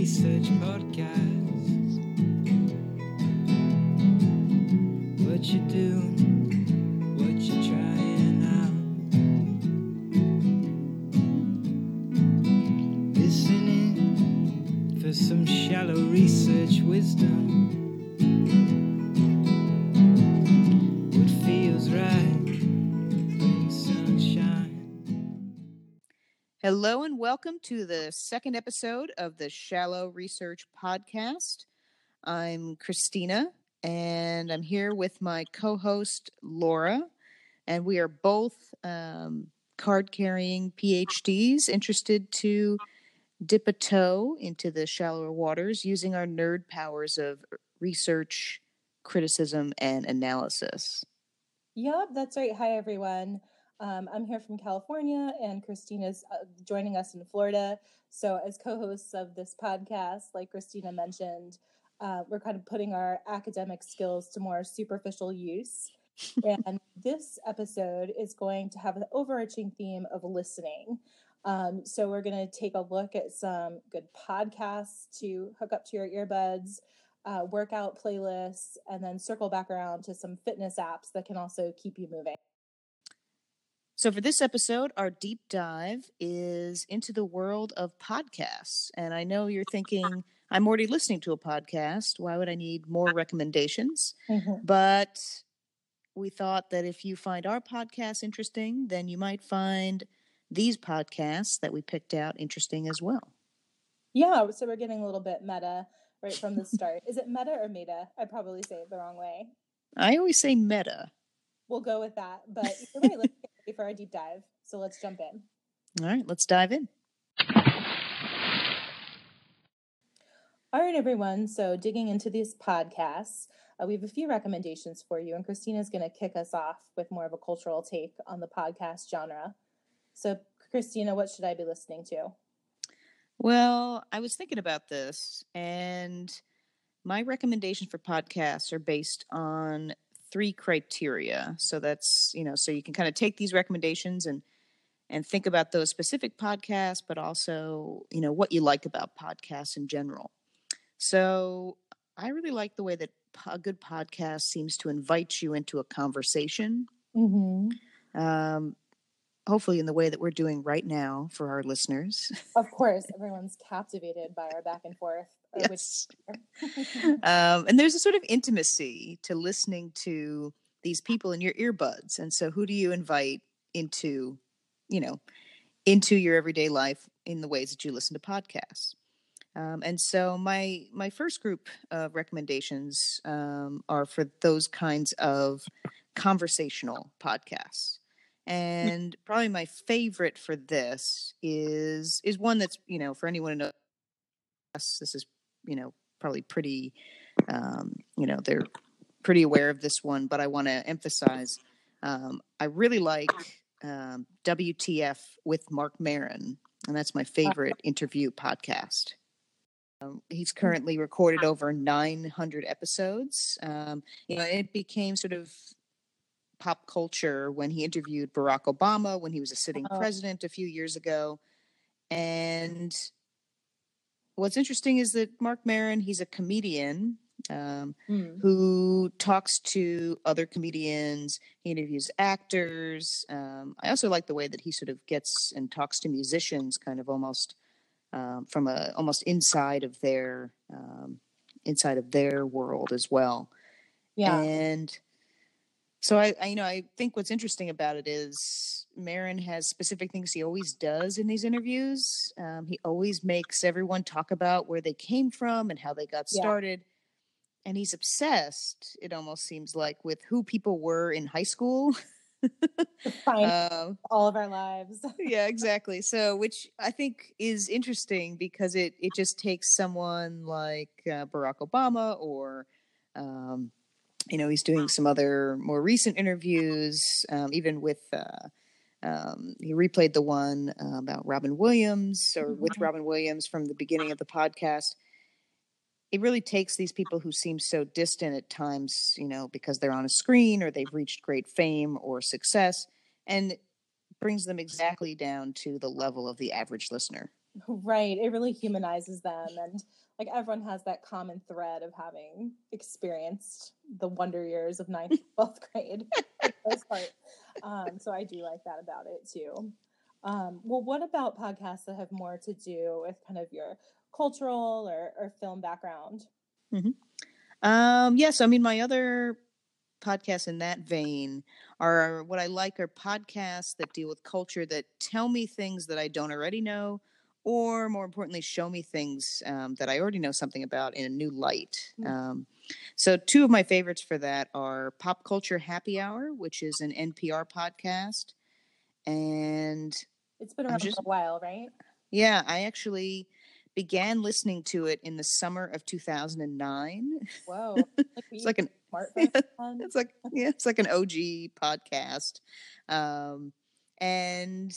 Research Podcast. What you doing? What you trying out? Listening for some shallow research wisdom. Hello and welcome to the second episode of the Shallow Research Podcast. I'm Christina and I'm here with my co host Laura, and we are both um, card carrying PhDs interested to dip a toe into the shallower waters using our nerd powers of research, criticism, and analysis. Yep, that's right. Hi, everyone. Um, I'm here from California, and Christina's uh, joining us in Florida. So, as co hosts of this podcast, like Christina mentioned, uh, we're kind of putting our academic skills to more superficial use. and this episode is going to have an overarching theme of listening. Um, so, we're going to take a look at some good podcasts to hook up to your earbuds, uh, workout playlists, and then circle back around to some fitness apps that can also keep you moving. So, for this episode, our deep dive is into the world of podcasts. And I know you're thinking, I'm already listening to a podcast. Why would I need more recommendations? Mhm. But we thought that if you find our podcast interesting, then you might find these podcasts that we picked out interesting as well. Yeah, so we're getting a little bit meta right from the start. Is it meta or meta? I probably say it the wrong way. I always say meta. We'll go with that. But either way, let's get ready for our deep dive. So let's jump in. All right, let's dive in. All right, everyone. So digging into these podcasts, uh, we have a few recommendations for you, and Christina is going to kick us off with more of a cultural take on the podcast genre. So, Christina, what should I be listening to? Well, I was thinking about this, and my recommendations for podcasts are based on three criteria. So that's you know, so you can kind of take these recommendations and and think about those specific podcasts, but also you know what you like about podcasts in general. So I really like the way that a good podcast seems to invite you into a conversation. Mm-hmm. Um, hopefully, in the way that we're doing right now for our listeners. Of course, everyone's captivated by our back and forth. uh, Yes. Um, and there's a sort of intimacy to listening to these people in your earbuds. And so, who do you invite into, you know, into your everyday life in the ways that you listen to podcasts? Um, and so, my my first group of recommendations um, are for those kinds of conversational podcasts. And probably my favorite for this is is one that's you know for anyone who knows us, this is you know probably pretty um, you know they're pretty aware of this one but i want to emphasize um, i really like um, wtf with Marc Maron, and that's my favorite interview podcast. Um, he's currently recorded over 900 episodes um, you know it became sort of pop culture when he interviewed barack obama when he was a sitting Oh. president a few years ago and what's interesting is that Marc Maron, he's a comedian um, Mm. who talks to other comedians. He interviews actors. Um, I also like the way that he sort of gets and talks to musicians, kind of almost um, from a almost inside of their um, inside of their world as well. yeah. And so I, I, you know, I think what's interesting about it is Maron has specific things he always does in these interviews. Um, he always makes everyone talk about where they came from and how they got Yeah. started. And he's obsessed, it almost seems like, with who people were in high school. Um, all of our lives. yeah, exactly. So, which I think is interesting because it it just takes someone like uh, Barack Obama or, um, you know, he's doing some other more recent interviews, um, even with. Uh, um, he replayed the one uh, about Robin Williams or with Mhm. Robin Williams from the beginning of the podcast. It really takes these people who seem so distant at times, you know, because they're on a screen or they've reached great fame or success, and brings them exactly down to the level of the average listener. Right. It really humanizes them. And like everyone has that common thread of having experienced the wonder years of ninth, 12th grade. for the part. Um, so I do like that about it too. Um, well, what about podcasts that have more to do with kind of your cultural or, or film background? Um, yes, I mean my other podcasts in that vein are what I like are podcasts that deal with culture that tell me things that I don't already know, or more importantly, show me things um, that I already know something about in a new light. Mm. Um, so, two of my favorites for that are Pop Culture Happy Hour, which is an NPR podcast, and It's been around just- for a while, right? yeah, I actually began listening to it in the summer of 2009. Whoa. It's like an one. it's like yeah, it's like an OG podcast, um, and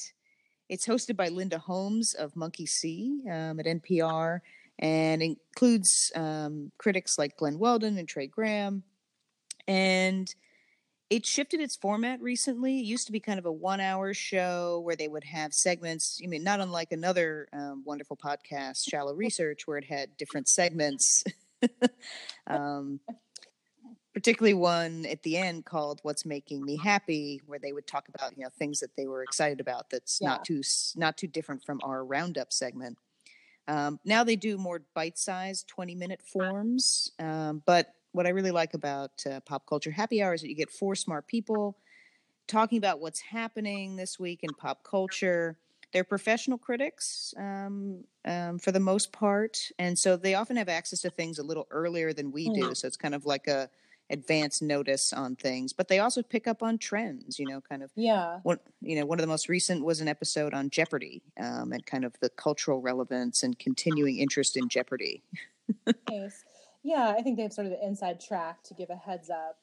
it's hosted by Linda Holmes of Monkey See um, at NPR, and includes um, critics like Glen Weldon and Trey Graham, and it shifted its format recently. It used to be kind of a one-hour show where they would have segments. I mean, not unlike another um, wonderful podcast, Shallow Research, where it had different segments. um, particularly one at the end called "What's Making Me Happy," where they would talk about you know things that they were excited about. That's not too not too different from our roundup segment. Um, now they do more bite-sized, twenty-minute forms. Um, but what I really like about uh, pop culture happy hour is that you get four smart people talking about what's happening this week in pop culture. They're professional critics um, um, for the most part, and so they often have access to things a little earlier than we do. So it's kind of like a advance notice on things. But they also pick up on trends. You know, kind of Yeah. one. You know, one of the most recent was an episode on Jeopardy um, and kind of the cultural relevance and continuing interest in Jeopardy. Nice. Yeah, I think they have sort of the inside track to give a heads up.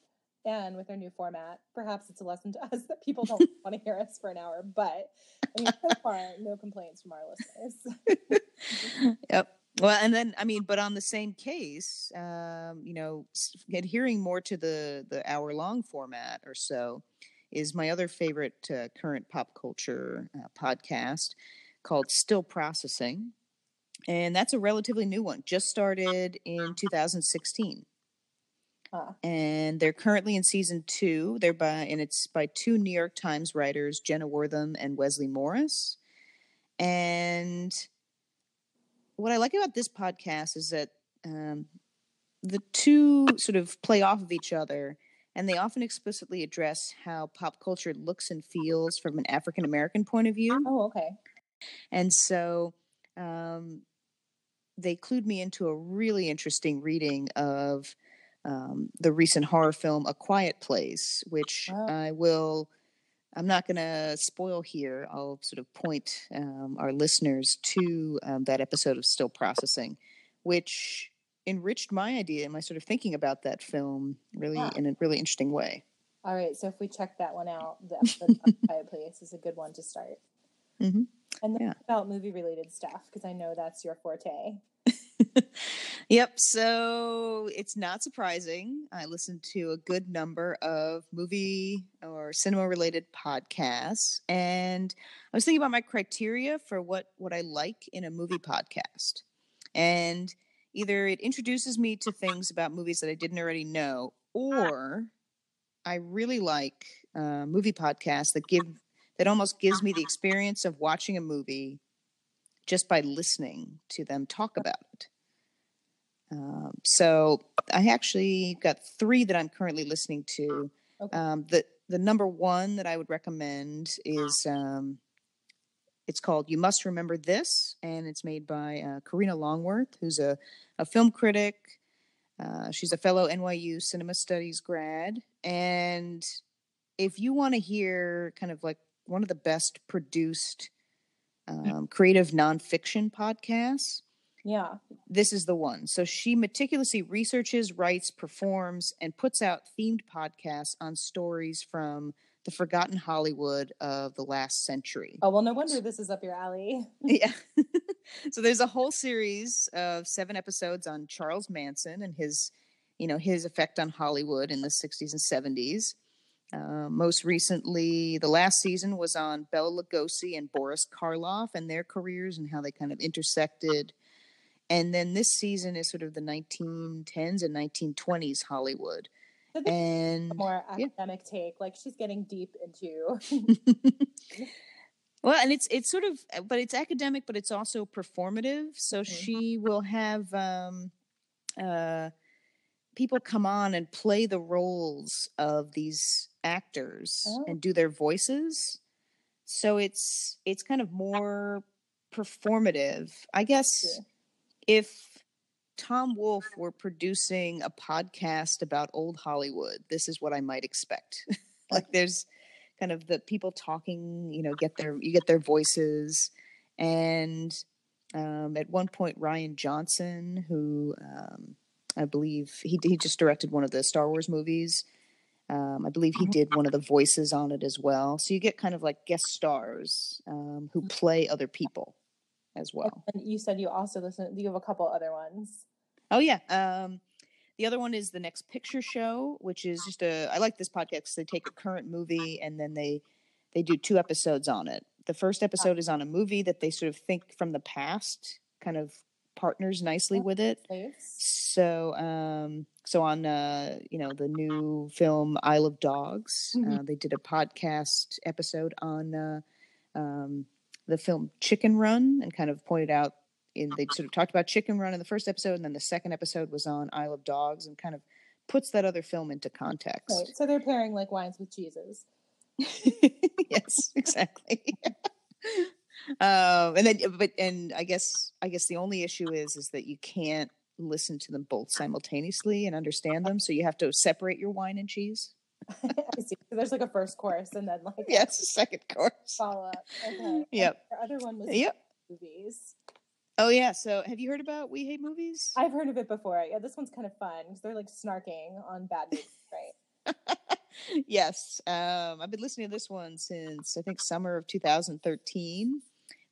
And with their new format, perhaps it's a lesson to us that people don't want to hear us for an hour. But I mean, so far, no complaints from our listeners. yep. Well, and then I mean, but on the same case, um, you know, adhering more to the the hour long format or so is my other favorite uh, current pop culture uh, podcast called Still Processing, and that's a relatively new one. Just started in 2016 Huh. and they're currently in season two. They're by and it's by two New York Times writers, Jenna Wortham and Wesley Morris. And what I like about this podcast is that um, the two sort of play off of each other, and they often explicitly address how pop culture looks and feels from an African American point of view. Oh, okay. And so um, they clued me into a really interesting reading of um, the recent horror film A Quiet Place, which Wow. I will. I'm not going to spoil here. I'll sort of point um, our listeners to um, that episode of Still Processing, which enriched my idea and my sort of thinking about that film really Yeah. in a really interesting way. All right. So if we check that one out, the episode on Quiet Place is a good one to start. Mhm. And then Yeah. about movie related stuff, because I know that's your forte. yep. So it's not surprising. I listened to a good number of movie or cinema related podcasts, and I was thinking about my criteria for what what I like in a movie podcast, and either it introduces me to things about movies that I didn't already know, or I really like uh, movie podcasts that give that almost gives me the experience of watching a movie just by listening to them talk about it. Um, so I actually got three that I'm currently listening to. Okay. Um, the the number one that I would recommend is um, it's called "You Must Remember This," and it's made by uh, Karina Longworth, who's a a film critic. Uh, she's a fellow NYU Cinema Studies grad, and if you want to hear kind of like one of the best produced um, creative nonfiction podcasts, Yeah. this is the one. So she meticulously researches, writes, performs, and puts out themed podcasts on stories from the forgotten Hollywood of the last century. Oh, well, no wonder this is up your alley. Yeah. so there's a whole series of seven episodes on Charles Manson and his, you know, his effect on Hollywood in the 60s and 70s. Uh, most recently, the last season was on Bela Lugosi and Boris Karloff and their careers and how they kind of intersected. And then this season is sort of the 1910s and 1920s Hollywood. So And a more yeah. academic take. Like she's getting deep into. well, and it's it's sort of, but it's academic, but it's also performative. So Mhm. she will have um, uh, people come on and play the roles of these actors Oh. and do their voices. So it's it's kind of more performative, I guess. Yeah. If Tom Wolfe were producing a podcast about old Hollywood, this is what I might expect. like there's kind of the people talking, you know, get their you get their voices, and um, at one point Rian Johnson, who um, I believe he he just directed one of the Star Wars movies. Um, I believe he did one of the voices on it as well. So you get kind of like guest stars um, who play other people as well. and you said you also listen. You have a couple other ones. Oh yeah. Um, the other one is the Next Picture Show, which is just a. I like this podcast they take a current movie and then they they do two episodes on it. The first episode is on a movie that they sort of think from the past, kind of partners nicely with it. So, um, so on, uh, you know, the new film Isle of Dogs, Mhm. uh, they did a podcast episode on uh, um, the film Chicken Run and kind of pointed out in they sort of talked about Chicken Run in the first episode, and then the second episode was on Isle of Dogs and kind of puts that other film into context. Right. So they're pairing like wines with cheeses. yes, exactly. um, and then, but and I guess I guess the only issue is is that you can't listen to them both simultaneously and understand them, so you have to separate your wine and cheese. I see. So there's like a first course and then like a Yes, second course. follow up. Okay. Yep. The other one was Yep. movies. Oh yeah. So have you heard about We Hate Movies? I've heard of it before. Yeah, this one's kind of fun because they're like snarking on bad movies, right? yes. Um, I've been listening to this one since I think summer of 2013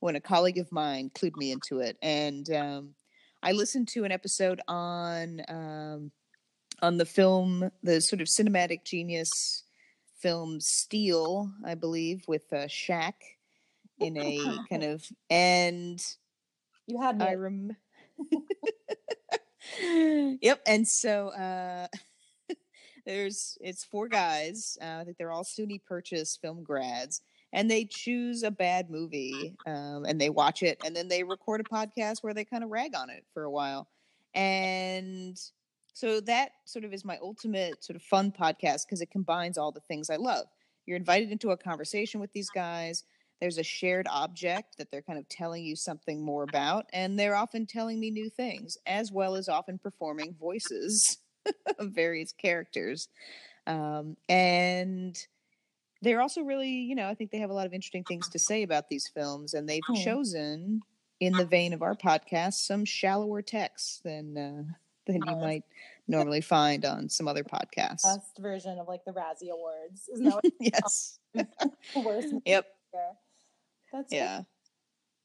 when a colleague of mine clued me into it. And um, I listened to an episode on um, on the film, the sort of cinematic genius film Steel, I believe, with uh, Shaq in a kind of and You had me. I rem. yep, and so uh, there's it's four guys. Uh, I think they're all SUNY Purchase film grads, and they choose a bad movie um, and they watch it, and then they record a podcast where they kind of rag on it for a while, and so that sort of is my ultimate sort of fun podcast because it combines all the things I love. You're invited into a conversation with these guys. There's a shared object that they're kind of telling you something more about and they're often telling me new things as well as often performing voices of various characters. Um, and they're also really you know i think they have a lot of interesting things to say about these films and they've chosen in the vein of our podcast some shallower texts than uh, than you might normally find on some other podcasts best version of like the Razzie Awards. Isn't that what yes the worst? yep. That's yeah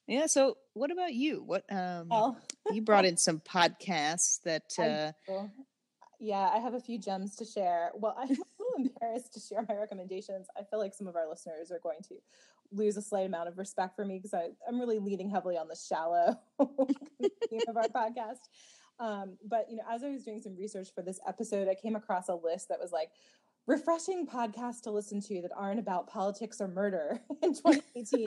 yeah so what about you what um Well, you brought in some podcasts that uh yeah, I have a few gems to share. Well, I'm a little embarrassed to share my recommendations. I feel like some of our listeners are going to lose a slight amount of respect for me because I'm really leaning heavily on the shallow theme of our podcast. Um, but you know, as I was doing some research for this episode, I came across a list that was like refreshing podcasts to listen to that aren't about politics or murder in 2018.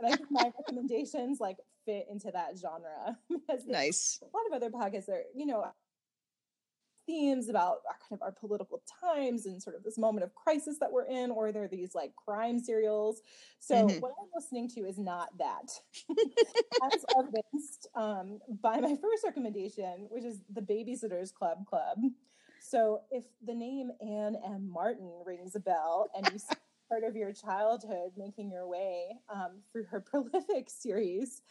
and I think my recommendations like fit into that genre because nice a lot of other podcasts are, you know, themes about our, kind of our political times and sort of this moment of crisis that we're in, or they're these like crime serials. So Mhm. what I'm listening to is not that. As evidenced um, by my first recommendation, which is the Babysitters Club Club. So if the name Ann M. Martin rings a bell and you see part of your childhood making your way um, through her prolific series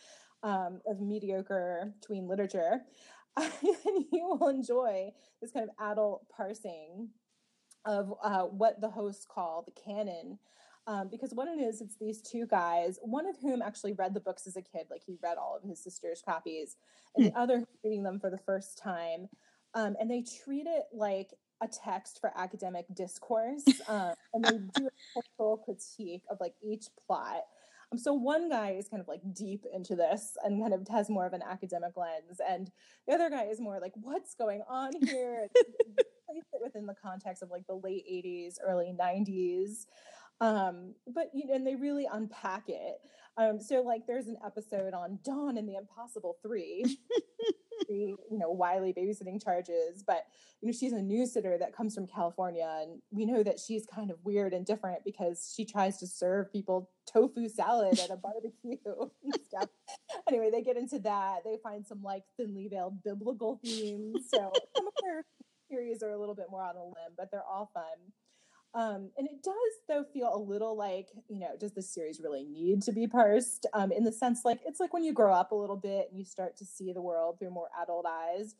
um, of mediocre tween literature, then you will enjoy this kind of adult parsing of uh, what the hosts call the canon. Um, because what it is, it's these two guys, one of whom actually read the books as a kid, like he read all of his sister's copies, and the other reading them for the first time. Um, and they treat it like a text for academic discourse, um, and they do a cultural critique of like each plot. Um, so one guy is kind of like deep into this and kind of has more of an academic lens, and the other guy is more like, "What's going on here?" place it within the context of like the late '80s, early '90s, um, but you know, and they really unpack it. Um, so like, there's an episode on Dawn and the Impossible Three. you know Wiley babysitting charges, but you know she's a news sitter that comes from California, and we know that she's kind of weird and different because she tries to serve people tofu salad at a barbecue and stuff. Anyway, they get into that. They find some like thinly veiled biblical themes. So some of their theories are a little bit more on a limb, but they're all fun. Um, and it does, though, feel a little like, you know, does this series really need to be parsed? Um, in the sense, like, it's like when you grow up a little bit and you start to see the world through more adult eyes.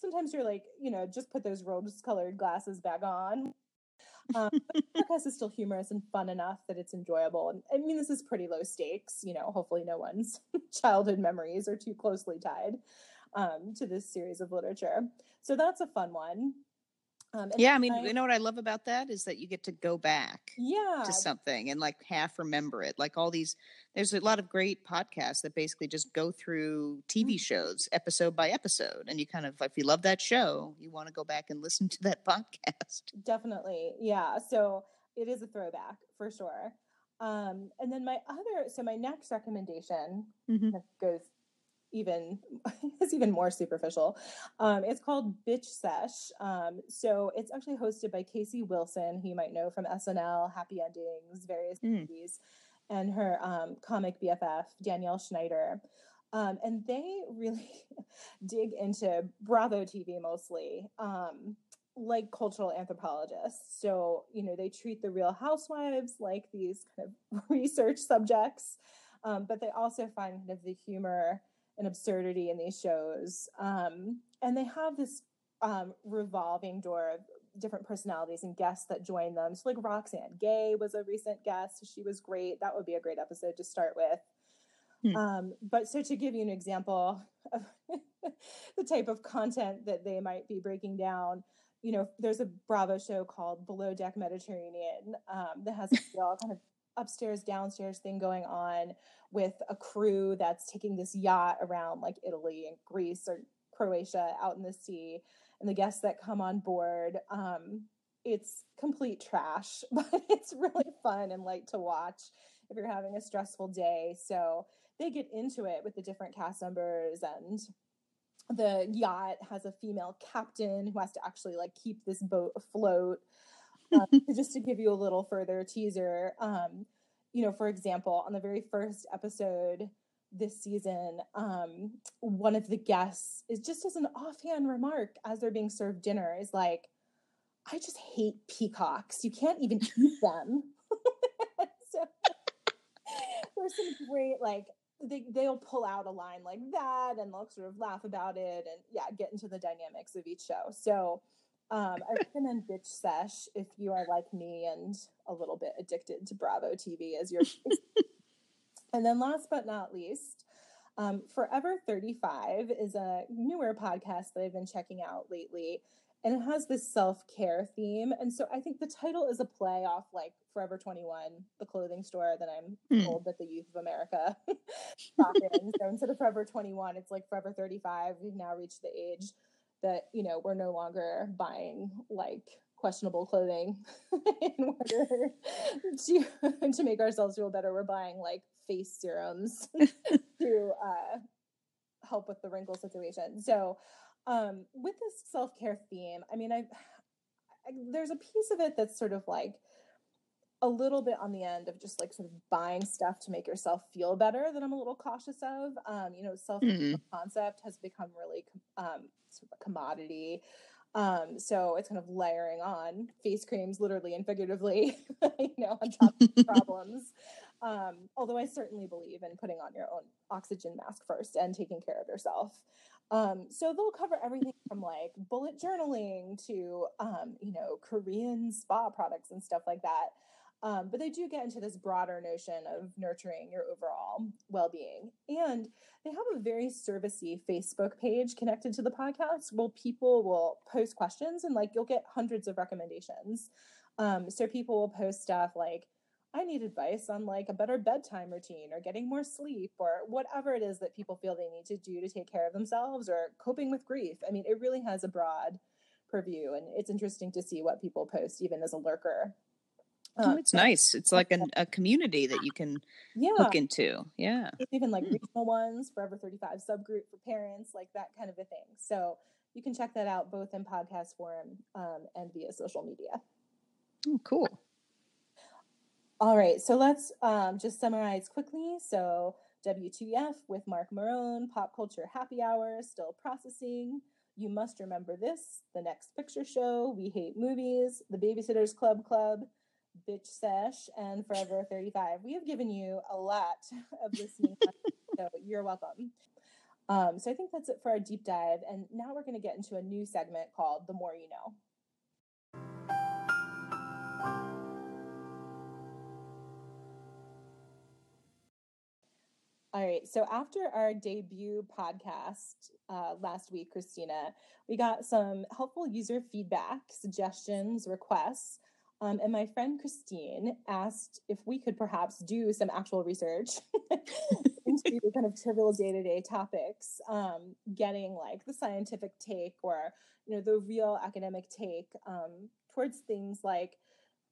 Sometimes you're like, you know, just put those rose colored glasses back on. Um, but the podcast is still humorous and fun enough that it's enjoyable. And I mean, this is pretty low stakes. You know, hopefully, no one's childhood memories are too closely tied um, to this series of literature. So that's a fun one. Um, Yeah, I mean, you know what I love about that is that you get to go back yeah, to something and like half remember it. Like all these, there's a lot of great podcasts that basically just go through TV Mm. shows episode by episode, and you kind of, if you love that show, you want to go back and listen to that podcast. Definitely. Yeah. So it is a throwback for sure. Um, and then my other, so my next recommendation Mhm. goes even, it's even more superficial. Um, it's called Bitch Sesh. Um, so it's actually hosted by Casey Wilson, who you might know from SNL, Happy Endings, various Mm. movies, and her um, comic BFF, Danielle Schneider. Um, and they really dig into Bravo TV mostly. Um, like cultural anthropologists. So, you know, they treat the real housewives like these kind of research subjects, um, but they also find kind of the humor and absurdity in these shows. Um, and they have this um, revolving door of different personalities and guests that join them. So, like Roxane Gay was a recent guest. She was great. That would be a great episode to start with. Hmm. Um, but so to give you an example of the type of content that they might be breaking down, you know, there's a Bravo show called Below Deck Mediterranean um, that has a real kind of upstairs downstairs thing going on with a crew that's taking this yacht around like Italy and Greece or Croatia out in the sea, and the guests that come on board. Um, it's complete trash, but it's really fun and light to watch if you're having a stressful day. So they get into it with the different cast members and the yacht has a female captain who has to actually like keep this boat afloat um, just to give you a little further teaser um, you know for example on the very first episode this season um, one of the guests is just as an offhand remark as they're being served dinner is like i just hate peacocks. You can't even eat them. So there's some great like they they'll pull out a line like that and they'll sort of laugh about it and yeah get into the dynamics of each show. So um, i recommend bitch sesh if you are like me and a little bit addicted to bravo tv as your and then last but not least um, forever 35 is a newer podcast that i've been checking out lately and it has this self-care theme. And so i think the title is a play off like forever 21 the clothing store that i'm Hmm. told that the youth of america shop in. So instead of forever 21 it's like forever 35 we've now reached the age that you know we're no longer buying like questionable clothing in order to to make ourselves feel better. We're buying like face serums to uh help with the wrinkle situation. So um with this self-care theme i mean i I, there's a piece of it that's sort of like a little bit on the end of just like sort of buying stuff to make yourself feel better that I'm a little cautious of. Um, you know, self Mm. concept has become really um, sort of a commodity. Um, so it's kind of layering on face creams, literally and figuratively, you know, on top of problems. Um, although I certainly believe in putting on your own oxygen mask first and taking care of yourself. Um, so they'll cover everything from like bullet journaling to, um, you know, Korean spa products and stuff like that. Um, but they do get into this broader notion of nurturing your overall well being. And they have a very servicey Facebook page connected to the podcast where people will post questions and like you'll get hundreds of recommendations. Um, so people will post stuff like, I need advice on like a better bedtime routine or getting more sleep or whatever it is that people feel they need to do to take care of themselves or coping with grief. I mean, it really has a broad purview and it's interesting to see what people post even as a lurker. Oh, it's nice. It's like a, a community that you can yeah, hook into. Yeah. There's even like Hmm. regional ones, Forever 35 subgroup for parents, like that kind of a thing. So you can check that out both in podcast form um, and via social media. Oh, cool. All right, so let's um, just summarize quickly. So, WTF with Marc Maron, Pop Culture Happy Hour, still processing. You must remember this, the next picture show, We Hate Movies, The Babysitters Club Club, Bitch Sesh, and Forever 35. We have given you a lot of listening, so you're welcome. Um, so, I think that's it for our deep dive. And now we're going to get into a new segment called The More You Know. All right. So after our debut podcast uh, last week, Christina, we got some helpful user feedback, suggestions, requests. Um, and my friend Christine asked if we could perhaps do some actual research into kind of trivial day to day topics, um, getting like the scientific take or you know the real academic take um, towards things like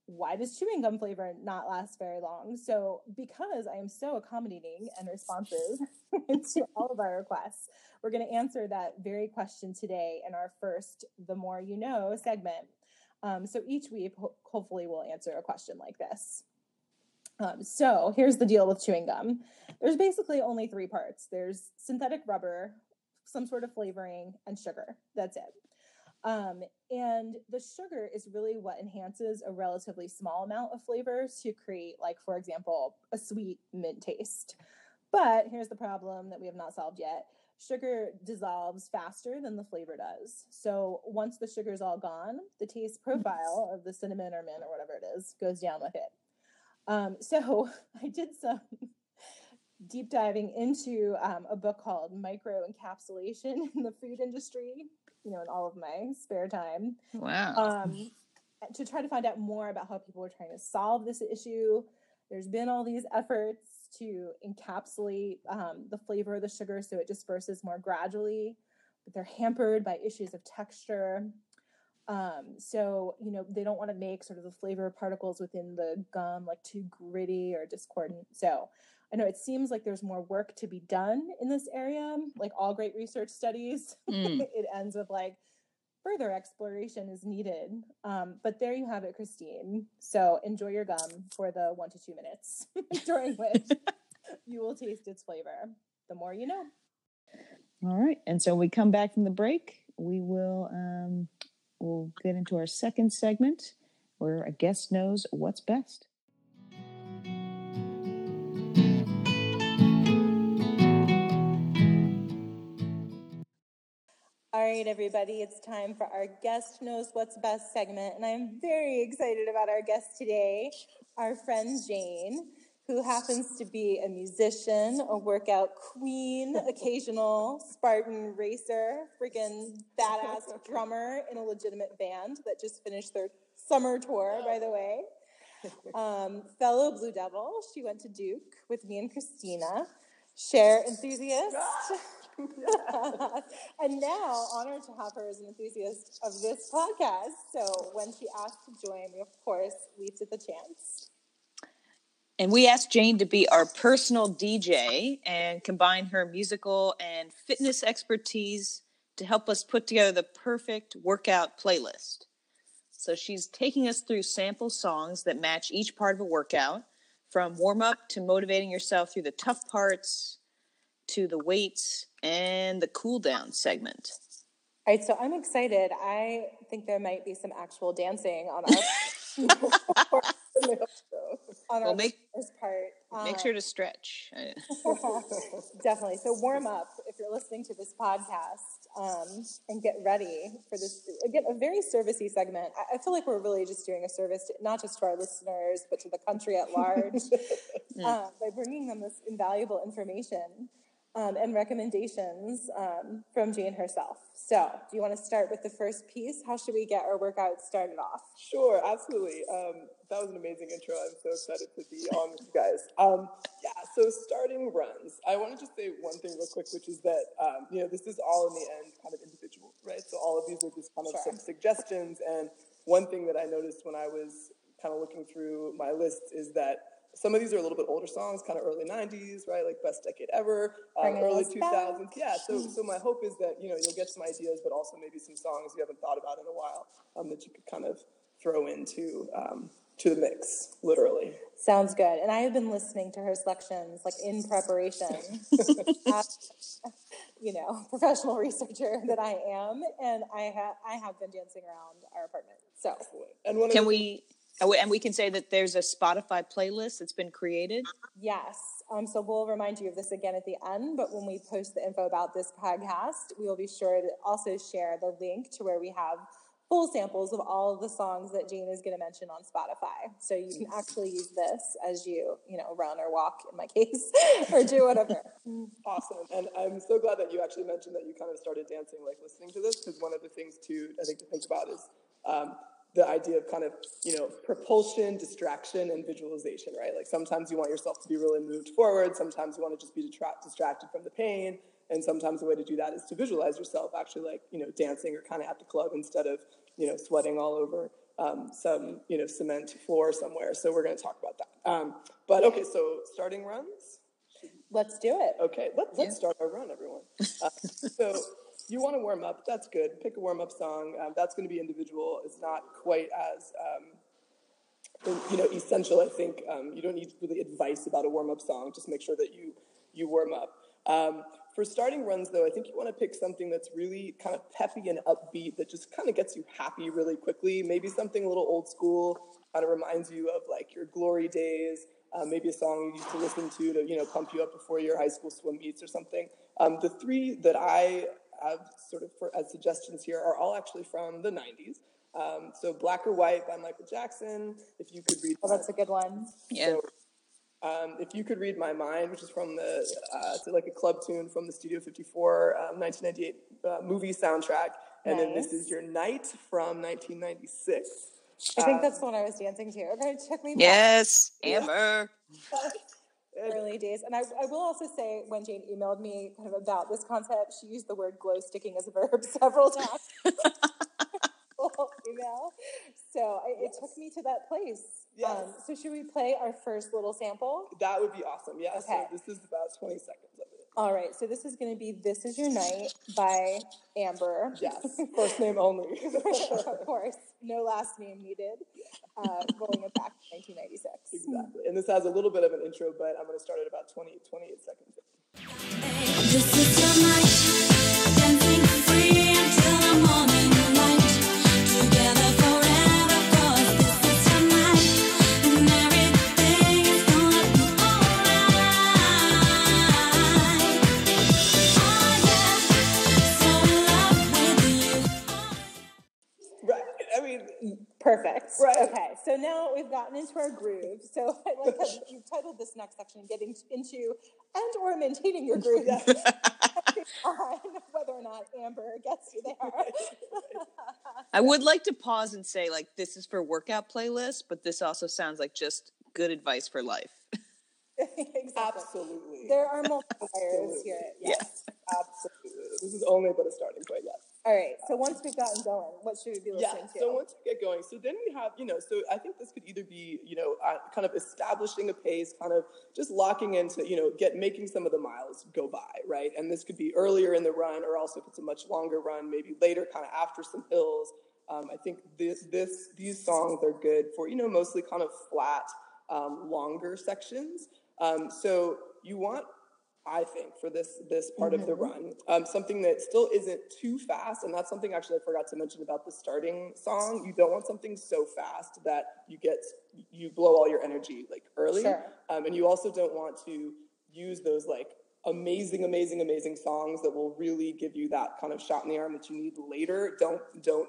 why does chewing gum flavor not last very long? So, because I am so accommodating and responsive to all of our requests, we're going to answer that very question today in our first The More You Know segment. Um, so, each week, ho- hopefully, we'll answer a question like this. Um, so, here's the deal with chewing gum there's basically only three parts there's synthetic rubber, some sort of flavoring, and sugar. That's it. Um, and the sugar is really what enhances a relatively small amount of flavor to create, like, for example, a sweet mint taste. But here's the problem that we have not solved yet sugar dissolves faster than the flavor does. So once the sugar is all gone, the taste profile of the cinnamon or mint or whatever it is goes down with it. Um, so I did some deep diving into um, a book called Micro Encapsulation in the Food Industry, you know, in all of my spare time Wow. um, to try to find out more about how people are trying to solve this issue. There's been all these efforts to encapsulate um, the flavor of the sugar so it disperses more gradually, but they're hampered by issues of texture. Um, so, you know, they don't want to make sort of the flavor particles within the gum like too gritty or discordant. So, I know it seems like there's more work to be done in this area. Like all great research studies, Mm. it ends with like further exploration is needed. Um, but there you have it, Christine. So enjoy your gum for the one to two minutes during which you will taste its flavor. The more you know. All right. And so we come back from the break, we will um, we'll get into our second segment where a guest knows what's best. All right, everybody, it's time for our Guest Knows What's Best segment. And I'm very excited about our guest today, our friend Jane, who happens to be a musician, a workout queen, occasional Spartan racer, freaking badass drummer in a legitimate band that just finished their summer tour, by the way. Um, fellow Blue Devil, she went to Duke with me and Christina. Share enthusiast. and now honored to have her as an enthusiast of this podcast. So when she asked to join, we of course leaped at the chance. And we asked Jane to be our personal DJ and combine her musical and fitness expertise to help us put together the perfect workout playlist. So she's taking us through sample songs that match each part of a workout, from warm up to motivating yourself through the tough parts to the weights and the cool down segment. All right, so I'm excited. I think there might be some actual dancing on our on our Well, make- first part. Make Um, sure to stretch. Definitely. So warm up if you're listening to this podcast um, and get ready for this, again, a very servicey segment. I, I feel like we're really just doing a service, to, not just to our listeners, but to the country at large uh, by bringing them this invaluable information um, and recommendations um, from Jane herself. So, do you want to start with the first piece? How should we get our workout started off? Sure, absolutely. Um, that was an amazing intro. I'm so excited to be on with you guys. Um, yeah, so starting runs. I want to just say one thing real quick, which is that um, you know this is all in the end kind of individual, right? So all of these are just kind of Sure. some suggestions. And one thing that I noticed when I was kind of looking through my list is that some of these are a little bit older songs, kind of early '90s, right? Like best decade ever, um, early us back. 2000s. Yeah. So so my hope is that you know you'll get some ideas, but also maybe some songs you haven't thought about in a while um, that you could kind of throw into um, to the mix, literally. Sounds good. And I have been listening to her selections like in preparation. As, you know, professional researcher that I am, and I have I have been dancing around our apartment. So And one of Can the, we? Oh, And we can say that there's a Spotify playlist that's been created. yes, um, so we'll remind you of this again at the end. But when we post the info about this podcast, we will be sure to also share the link to where we have full samples of all of the songs that Jane is going to mention on Spotify. So you can actually use this as you, you know, run or walk in my case, or do whatever. Awesome. And I'm so glad that you actually mentioned that you kind of started dancing like listening to this because one of the things too I think to think about is um, the idea of kind of, you know, propulsion, distraction, and visualization, right? Like sometimes you want yourself to be really moved forward, sometimes you want to just be detra- distracted from the pain. And sometimes the way to do that is to visualize yourself actually like, you know, dancing or kind of at the club instead of, you know, sweating all over um, some, you know, cement floor somewhere. So we're going to talk about that. Um, but okay, so starting runs. Let's do it. Okay, let's, let's start our run, everyone. Uh, so you want to warm up? That's good. Pick a warm up song. Um, that's going to be individual. It's not quite as um, you know essential. I think um, you don't need really advice about a warm up song. Just make sure that you you warm up. Um, for starting runs, though, I think you want to pick something that's really kind of peppy and upbeat that just kind of gets you happy really quickly. Maybe something a little old school, kind of reminds you of like your glory days. Uh, maybe a song you used to listen to to you know pump you up before your high school swim meets or something. Um, the three that I have sort of for, as suggestions here are all actually from the '90s. Um, so "Black or White" by Michael Jackson. If you could read, Oh, that's a good one. Yeah. so, um, if you could read my mind, which is from the uh, it's like a club tune from the Studio 54 um, 1998 uh, movie soundtrack, and then this is your night from 1996. I think Uh, that's the one I was dancing to. Okay, it took me back Yes, Amber. early days. And I, I will also say, when Jane emailed me kind of about this concept, she used the word glow sticking as a verb several times. Email. So I, it took me to that place. Yes. Um, so should we play our first little sample? that would be awesome. Yeah. Okay. So this is about 20 seconds of it. All right. So this is going to be "This Is Your Night" by Amber. Yes. First name only. of course, no last name needed. Uh, rolling it back to 1996. exactly. And this has a little bit of an intro, but I'm going to start at about 20, 28 seconds. We've gotten into our groove. So I like how you've titled this next section "Getting into and or maintaining your groove." on whether or not Amber gets you there. I would like to pause and say, like, this is for workout playlist, but this also sounds like just good advice for life. exactly. absolutely. There are multiple layers here. Yes. Absolutely. This is only but a starting point. Yes. All right. So once we've gotten going, what should we be Yeah. listening to? So once we get going, so then we have, you know, so I think this could either be, you know, uh, kind of establishing a pace, kind of just locking into, you know, get making some of the miles go by, right? And this could be earlier in the run, or also if it's a much longer run, maybe later, kind of after some hills. Um, I think this, this, these songs are good for, you know, mostly kind of flat, um, longer sections. Um, so you want I think, for this this part of the run. Um, something that still isn't too fast, and that's something actually I forgot to mention about the starting song. You don't want something so fast that you get you blow all your energy like early, Sure. um, and you also don't want to use those like amazing, amazing, amazing songs that will really give you that kind of shot in the arm that you need later. Don't don't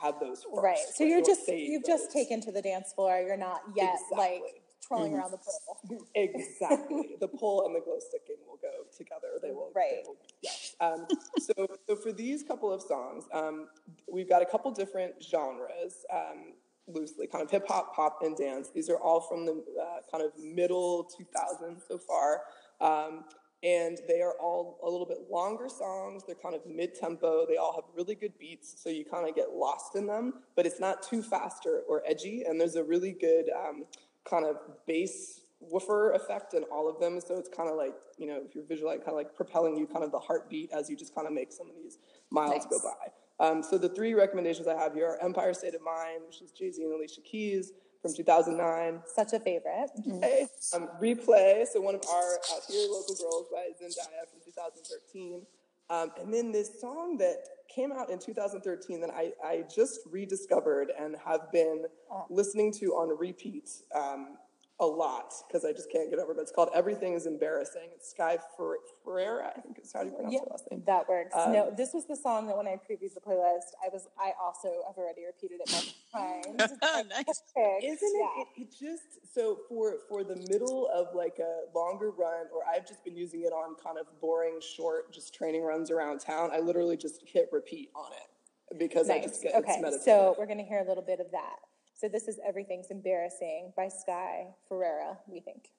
have those first. Right. So you're just you've just taken to the dance floor. You're not yet like Exactly. trolling around the pole. Exactly. the pole and the glow sticking will go together. They will. Right. They will, yes. Um, so, so for these couple of songs, um, we've got a couple different genres, um, loosely, kind of hip hop, pop, and dance. These are all from the uh, kind of middle 2000s so far. Um, and they are all a little bit longer songs. They're kind of mid tempo. They all have really good beats, so you kind of get lost in them, but it's not too fast or, or edgy. And there's a really good um, kind of bass woofer effect in all of them. So it's kind of like, you know, if you're visualizing, kind of like propelling you kind of the heartbeat as you just kind of make some of these miles go by. Um, so the three recommendations I have here are Empire State of Mind, which is Jay Z and Alicia Keys from 2009. Such a favorite. Hey, um, replay. So one of our uh, here local girls by Zendaya from 2013, um, and then this song that came out in 2013 that I, I just rediscovered and have been listening to on repeat um, a lot because I just can't get over. it. But it's called "Everything Is Embarrassing." It's Sky Fer- Ferreira, I think is how do you pronounce Yeah, her last name. that works. Um, no, this was the song that when I previewed the playlist, I was I also have already repeated it multiple times. nice. Isn't it, Yeah. it? It just so for for the middle of like a longer run, or I've just been using it on kind of boring, short, just training runs around town. I literally just hit repeat on it because I Nice. just get Okay, so we're going to hear a little bit of that. So this is Everything's Embarrassing by Sky Ferreira, we think.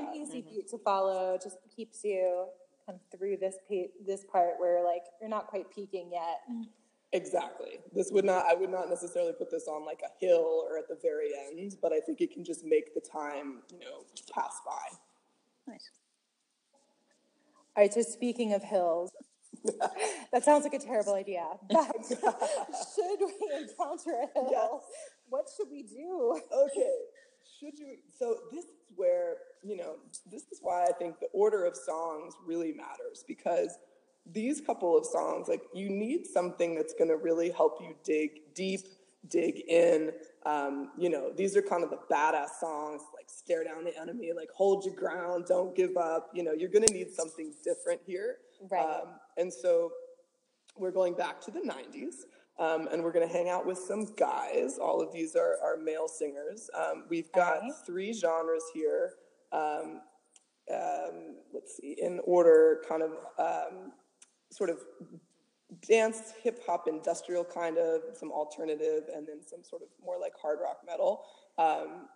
Five hours. Yeah, of and an easy beat to follow just keeps you kind of through this pa- this part where like you're not quite peaking yet. Exactly. This would not. I would not necessarily put this on like a hill or at the very end, but I think it can just make the time, you know, pass by. Nice. All right, so speaking of hills, that sounds like a terrible idea. But should we encounter a hill, Yes. what should we do? okay should you so this is where you know this is why i think the order of songs really matters because these couple of songs like you need something that's going to really help you dig deep dig in um, you know these are kind of the badass songs like stare down the enemy like hold your ground don't give up you know you're going to need something different here Right. um, and so we're going back to the 90s um, and we're going to hang out with some guys. All of these are, are male singers. Um, we've got Alright. three genres here. Um, um, let's see in order kind of um, sort of dance hip hop industrial kind of some alternative and then some sort of more like hard rock metal. Um,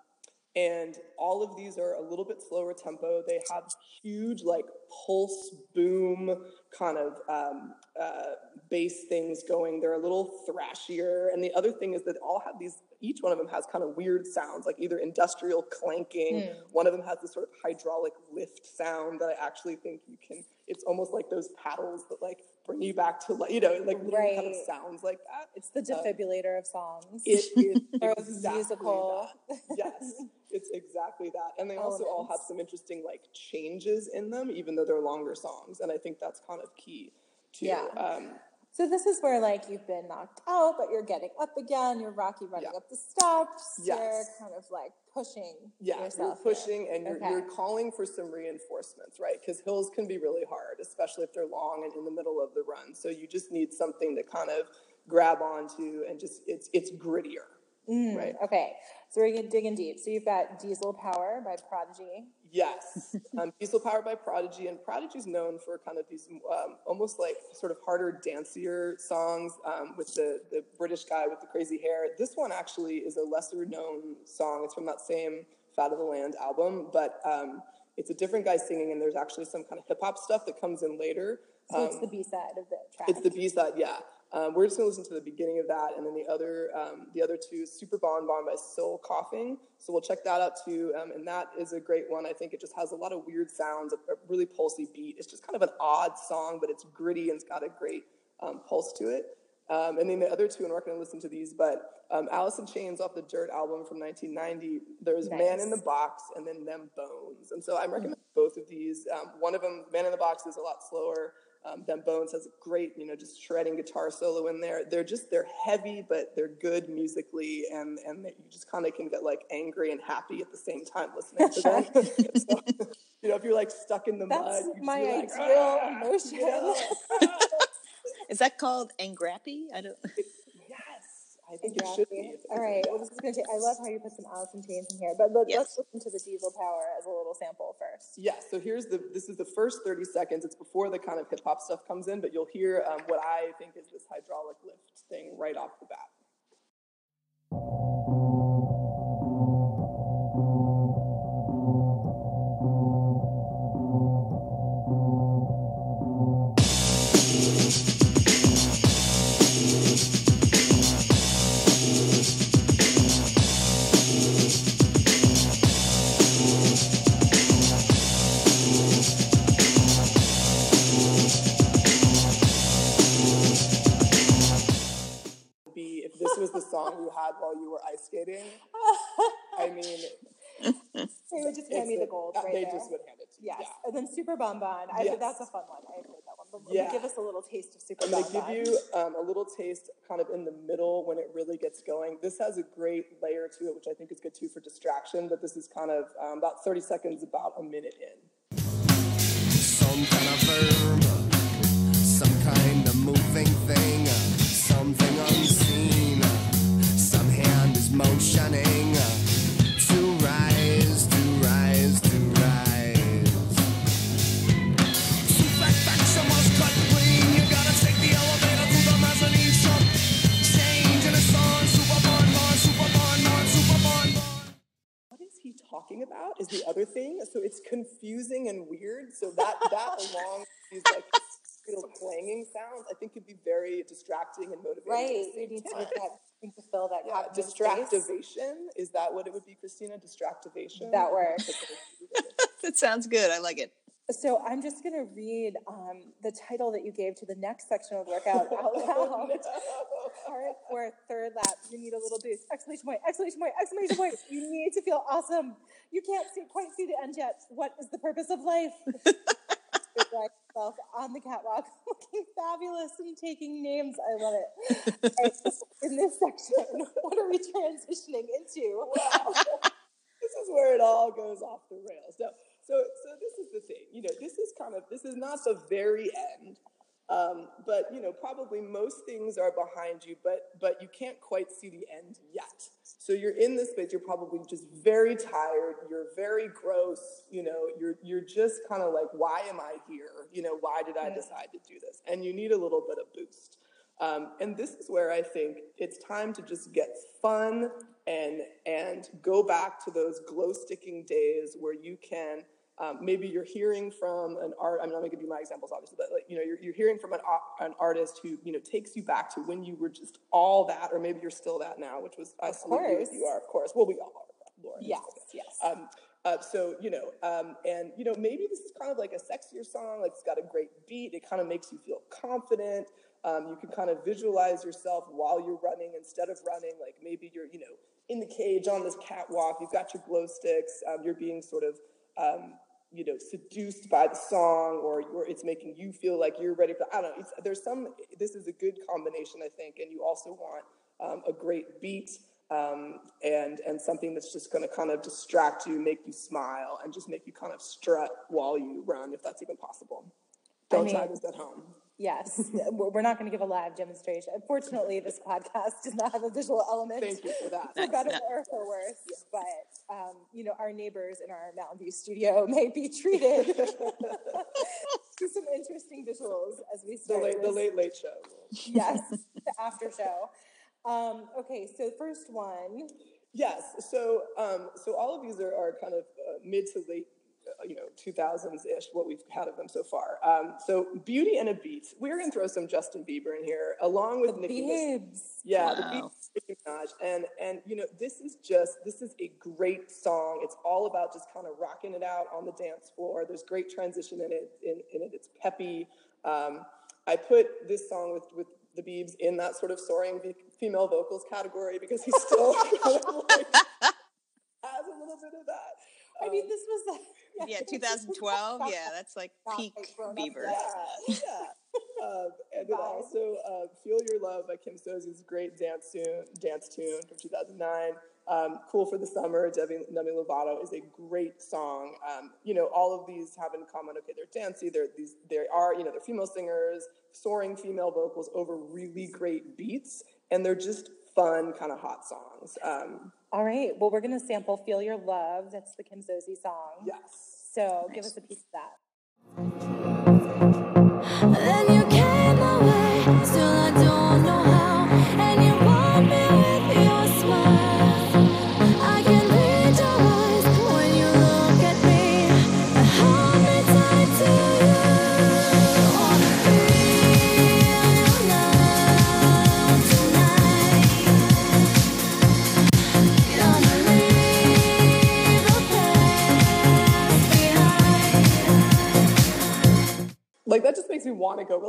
and all of these are a little bit slower tempo. They have huge, like pulse boom kind of um, uh, bass things going. They're a little thrashier. And the other thing is that all have these. Each one of them has kind of weird sounds, like either industrial clanking. One of them has this sort of hydraulic lift sound that I actually think you can. It's almost like those paddles that like bring you back to like you know, like literally kind of sounds like that. It's the defibrillator of songs. It is exactly musical. that. Yes, it's exactly that. And they also all have some interesting like changes in them, even though they're longer songs. And I think that's kind of key to Yeah. um, So this is where like you've been knocked out, but you're getting up again. You're Rocky running Yeah. up the steps. You're Yes. kind of like pushing yeah, you're pushing and you're, Okay. you're calling for some reinforcements, right? Because hills can be really hard, especially if they're long and in the middle of the run. So you just need something to kind of grab onto and just it's it's grittier, Mm, right? Okay, so we're gonna dig in deep. So you've got Diesel Power by Prodigy. Yes, um, Diesel Powered by Prodigy, and Prodigy's known for kind of these um, almost like sort of harder, dancier songs um, with the the British guy with the crazy hair. This one actually is a lesser known song. It's from that same Fat of the Land album, but um, it's a different guy singing, and there's actually some kind of hip hop stuff that comes in later. So it's Um, the B side of the track. it's the B side, yeah. Um, we're just gonna listen to the beginning of that, and then the other, um, the other two, Super Bon Bon by Soul Coughing. So we'll check that out too, um, and that is a great one. I think it just has a lot of weird sounds, a, a really pulsy beat. It's just kind of an odd song, but it's gritty and it's got a great um, pulse to it. Um, and then the other two, and we're not gonna listen to these, but um, Alice in Chains off the Dirt album from 1990. There's Man in the Box, and then Them Bones. And so I recommend both of these. Um, one of them, Man in the Box, is a lot slower. Um, Them Bones has a great, you know, just shredding guitar solo in there. They're just they're heavy, but they're good musically, and and you just kind of can get like angry and happy at the same time listening to them. So, you know, if you're like stuck in the That's mud, you just my be like, ideal "Ah," emotion. you know? Is that called angrappy? I don't. yes, I think it should be. Exactly. It's- All it's- right. Well, this is going to take. I love how you put some Alice in Chains in here, but let, Yes. let's listen to the Diesel Power as a little sample first. Yeah, so here's the this is the first 30 seconds. It's before the kind of hip hop stuff comes in, but you'll hear um, what I think is this hydraulic lift thing right off the bat. Right they there. just would hand it to you. Yes, Yeah. and then Super Bon Bon. I Yes. that's a fun one. I played that one. But Yeah. give us a little taste of Super I'm Bon going to Bon. give you um, a little taste kind of in the middle when it really gets going. This has a great layer to it, which I think is good too for distraction, but this is kind of um, about 30 seconds, about a minute in. Some kind of verb, some kind of moving talking about is the other thing so it's confusing and weird so that that along these like little clanging sounds i think could be very distracting and motivating at Right, you need to get that to fill that yeah cognitive space. distractivation is that what it would be christina distractivation That works. That sounds good. I like it. So I'm just going to read um, the title that you gave to the next section of the workout out loud. Part for third lap, you need a little boost. Exclamation point! Exclamation point! Exclamation point! You need to feel awesome. You can't see, quite see the end yet. What is the purpose of life? On the catwalk, looking fabulous and taking names. I love it. In this section, what are we transitioning into? Wow. this is where it all goes off the rails. So, so, so this is the thing. You know, this is kind of this is not the very end, um, but you know, probably most things are behind you, but but you can't quite see the end yet. So you're in this space. You're probably just very tired. You're very gross. You know, you're you're just kind of like, why am I here? You know, why did I decide to do this? And you need a little bit of boost. Um, and this is where I think it's time to just get fun and and go back to those glow sticking days where you can um, maybe you're hearing from an art. I'm not going to give you my examples, obviously, but like, you know you're, you're hearing from an an artist who you know takes you back to when you were just all that, or maybe you're still that now, which was I you course. you are, of course. Well, we all are, Laura. Yes, yes. Um, uh, so you know, um, and you know, maybe this is kind of like a sexier song. Like it's got a great beat. It kind of makes you feel confident. Um, you can kind of visualize yourself while you're running instead of running. Like maybe you're, you know, in the cage on this catwalk. You've got your glow sticks. Um, you're being sort of, um, you know, seduced by the song, or it's making you feel like you're ready for. I don't know. It's, there's some. This is a good combination, I think, and you also want um, a great beat um, and and something that's just going to kind of distract you, make you smile, and just make you kind of strut while you run, if that's even possible. Don't try mean- this at home. Yes, we're we're not going to give a live demonstration. Unfortunately, this podcast does not have a visual element. Thank you for that. For better or for worse, but um, you know, our neighbors in our Mountain View studio may be treated to some interesting visuals as we The start. late, the late late show. yes, the after show. Um, okay, so the first one. Yes. So, um, so all of these are, are kind of uh, mid to late, you know, 2000s ish, what we've had of them so far. Um, so, Beauty and a Beat. We're going to throw some Justin Bieber in here, along with The Nicki. Yeah, the Wow. beat Nicki Minaj. And, and, you know, this is just, this is a great song. It's all about just kind of rocking it out on the dance floor. There's great transition in it. In, in it. It's peppy. Um, I put this song with, with the Biebs in that sort of soaring female vocals category because he's still kind of like, has a little bit of that. I mean, this was like, Yeah, this was 2012. Yeah, that's like Not peak like Bieber. Yeah, yeah. um, and then Vibe. also uh, "Feel Your Love" by Kim Sozzi's great dance tune, dance tune from 2009. Um, "Cool for the Summer" Debbie Demi Lovato is a great song. Um, you know, all of these have in common. Okay, they're dancey. They're these. They are you know they're female singers, soaring female vocals over really great beats, and they're just fun, kind of hot songs. Um, All right. Well, we're going to sample Feel Your Love. That's the Kim Sozzi song. yes. So give us a piece of that.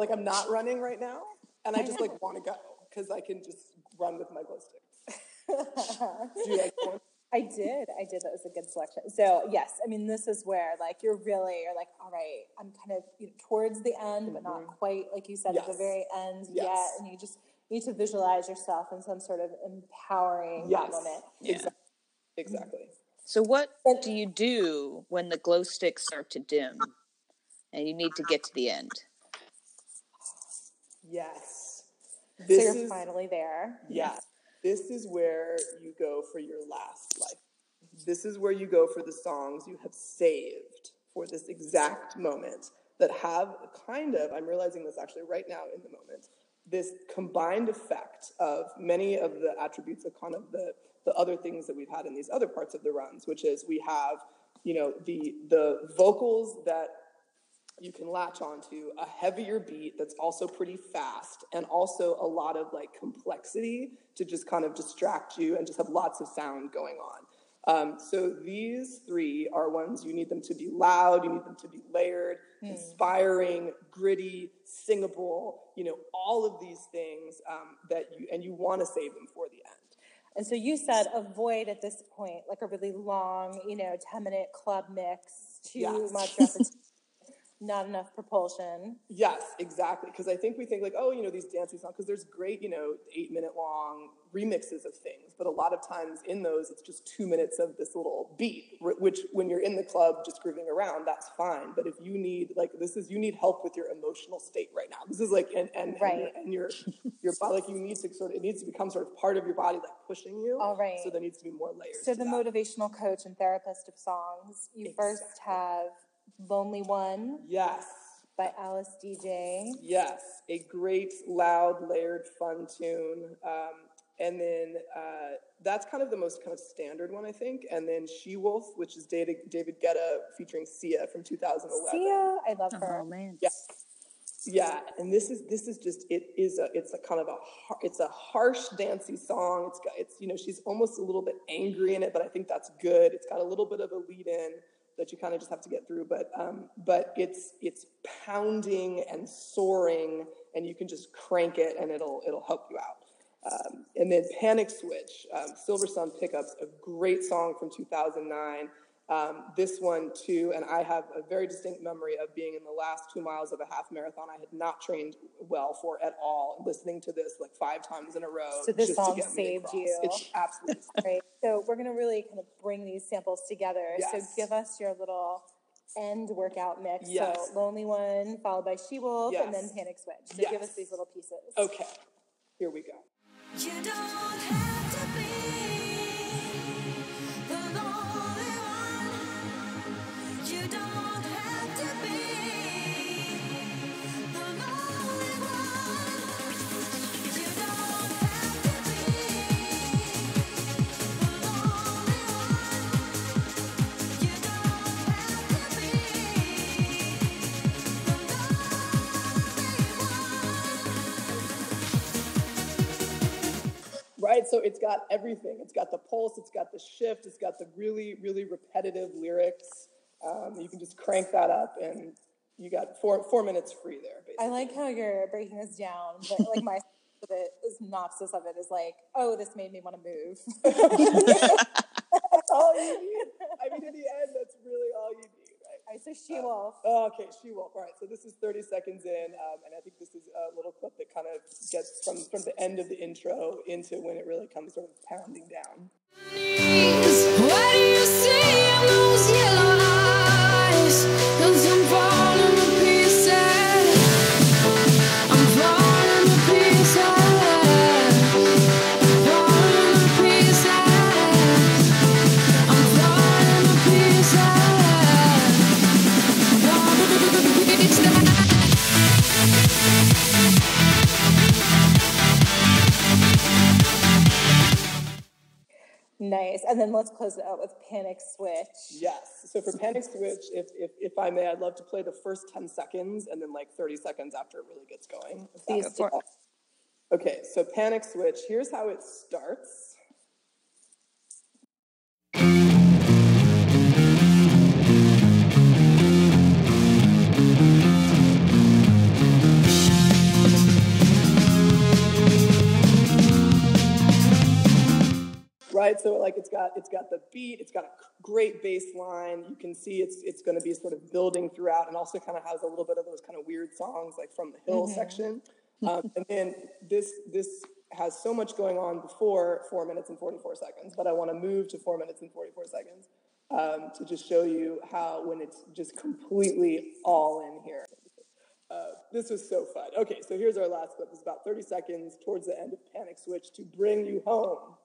Like I'm not running right now, and I just like want to go because I can just run with my glow sticks. Do you like one? I did. I did. That was a good selection. So yes, I mean, this is where like you're really you're like, all right, I'm kind of you know, towards the end, but not mm-hmm. quite like you said at the very end Yes. yet, and you just need to visualize yourself in some sort of empowering Yes. moment. Yeah. Exactly. Exactly. So, what do you do when the glow sticks start to dim and you need to get to the end? Yes. So This you're is finally there. yeah. This is where you go for your last life. This is where you go for the songs you have saved for this exact moment that have kind of, I'm realizing this actually right now in the moment, this combined effect of many of the attributes of kind of the, the other things that we've had in these other parts of the runs, which is we have, you know, the the vocals that you can latch onto a heavier beat that's also pretty fast and also a lot of like complexity to just kind of distract you and just have lots of sound going on. Um, so these three are ones you need them to be loud, you need them to be layered, inspiring, gritty, singable, you know, all of these things um, that you, and you want to save them for the end. And so you said avoid at this point like a really long, you know, 10 minute club mix, too Yes. much repetition, not enough propulsion. Yes, exactly. Because I think we think like, oh, you know, these dancing songs, because there's great, you know, eight minute long remixes of things, but a lot of times in those, it's just two minutes of this little beat, which when you're in the club just grooving around, that's fine. But if you need, like, this is, you need help with your emotional state right now. This is like, and, and, Right. and, your, and your, your body, like, you need to sort of, it needs to become sort of part of your body, like pushing you. All right. So there needs to be more layers. So the that. motivational coach and therapist of songs, you first have Lonely One Yes. by Alice Deejay. Yes, a great, loud, layered, fun tune. Um, and then uh, that's kind of the most kind of standard one, I think. And then She Wolf, which is David, David Guetta featuring Sia from 2011. Sia, I love her. Oh man. Yeah. Yeah, and this is this is just it is a it's a kind of a har- it's a harsh dancey song. It's got it's you know she's almost a little bit angry in it, but I think that's good. It's got a little bit of a lead in that you kind of just have to get through, but um, but it's it's pounding and soaring, and you can just crank it and it'll it'll help you out. Um, and then Panic Switch, um, Silver Sun Pickups, a great song from 2009. Um, this one too, and I have a very distinct memory of being in the last two miles of a half marathon. I had not trained well for at all. Listening to this like five times in a row. So this just to song get saved you. It's absolutely Right. So we're gonna really kind of bring these samples together. So give us your little end workout mix. Yes. So Lonely One, followed by She Wolf, and then Panic Switch. So Yes. give us these little pieces. okay. Here we go. Right, so it's got everything. It's got the pulse, it's got the shift, it's got the really, really repetitive lyrics. Um, you can just crank that up, and you got four four minutes free there. Basically. I like how you're breaking this down, but like my of it, synopsis of it is like, oh, this made me want to move. That's all you need. I mean, in the end, that's really all you need, right? I say she wolf. Oh, okay, she wolf. All right, so this is 30 seconds in, um, and I think this is a little clip that kind of gets from from the end of the intro into when it really comes sort of pounding down. Nice. And then let's close it out with Panic Switch. Yes. So for Panic Switch, if, if, if I may, I'd love to play the first 10 seconds and then like 30 seconds after it really gets going. Please do. okay. Okay, so Panic Switch, here's how it starts. Right, so like it's got it's got the beat, it's got a great bass line. You can see it's it's going to be sort of building throughout, and also kind of has a little bit of those kind of weird songs like from the Hill section. Um, and then this this has so much going on before four minutes and forty four seconds, but I want to move to four minutes and forty four seconds um, to just show you how when it's just completely all in here. Uh, this was so fun. Okay, so here's our last clip. It's about 30 seconds towards the end of Panic Switch to bring you home.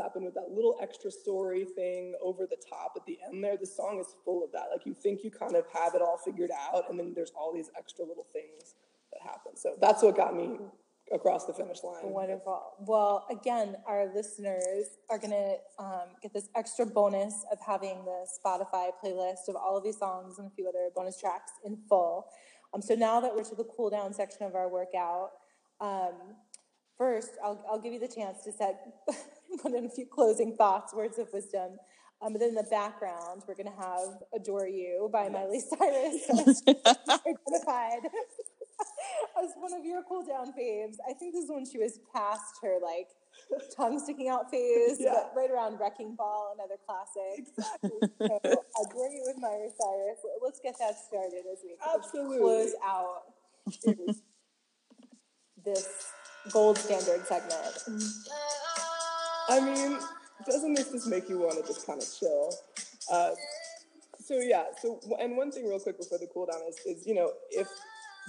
Happened with that little extra story thing over the top at the end there. The song is full of that. Like you think you kind of have it all figured out, and then there's all these extra little things that happen. So that's what got me across the finish line. Wonderful. Well, again, our listeners are going to um, get this extra bonus of having the Spotify playlist of all of these songs and a few other bonus tracks in full. Um, so now that we're to the cool down section of our workout, um, first I'll, I'll give you the chance to set put in a few closing thoughts, words of wisdom. Um, but then in the background, we're going to have "Adore You" by Miley Cyrus, identified as one of your cool down faves. I think this is when she was past her like tongue sticking out phase, Yeah. but right around Wrecking Ball, another classic. Exactly. so, "Adore You" with Miley Cyrus. Let's get that started as we Absolutely. close out this gold standard segment. I mean, doesn't this just make you want to just kind of chill? Uh, so yeah. So and one thing real quick before the cool down is, is you know if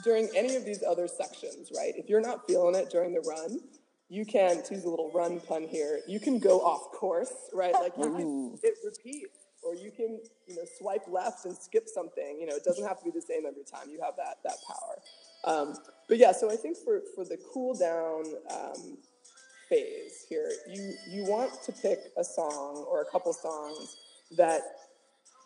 during any of these other sections, right? If you're not feeling it during the run, you can to use a little run pun here. You can go off course, right? Like you can hit repeat, or you can you know swipe left and skip something. You know, it doesn't have to be the same every time. You have that that power. Um, but yeah, so I think for for the cool down. Um, phase here. You you want to pick a song or a couple songs that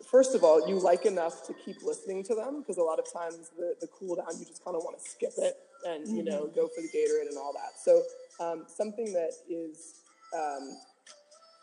first of all you like enough to keep listening to them because a lot of times the the cool down you just kind of want to skip it and you know go for the Gatorade and all that. So um, something that is um,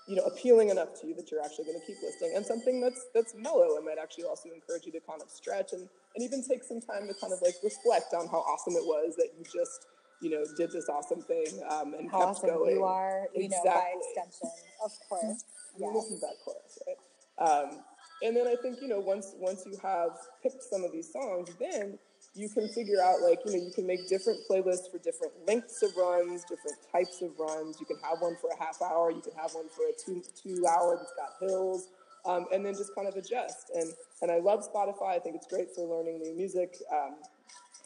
you know appealing enough to you that you're actually going to keep listening and something that's that's mellow and might actually also encourage you to kind of stretch and and even take some time to kind of like reflect on how awesome it was that you just you know did this awesome thing um, and How kept awesome going you are, you know, by Exactly. extension, of course. I mean, Yes. this is that chorus, right? Um, and then I think you know once once you have picked some of these songs, then you can figure out like you know you can make different playlists for different lengths of runs, different types of runs. You can have one for a half hour, you can have one for a two two hour that's got hills, um, and then just kind of adjust. And and I love Spotify. I think it's great for learning new music. Um,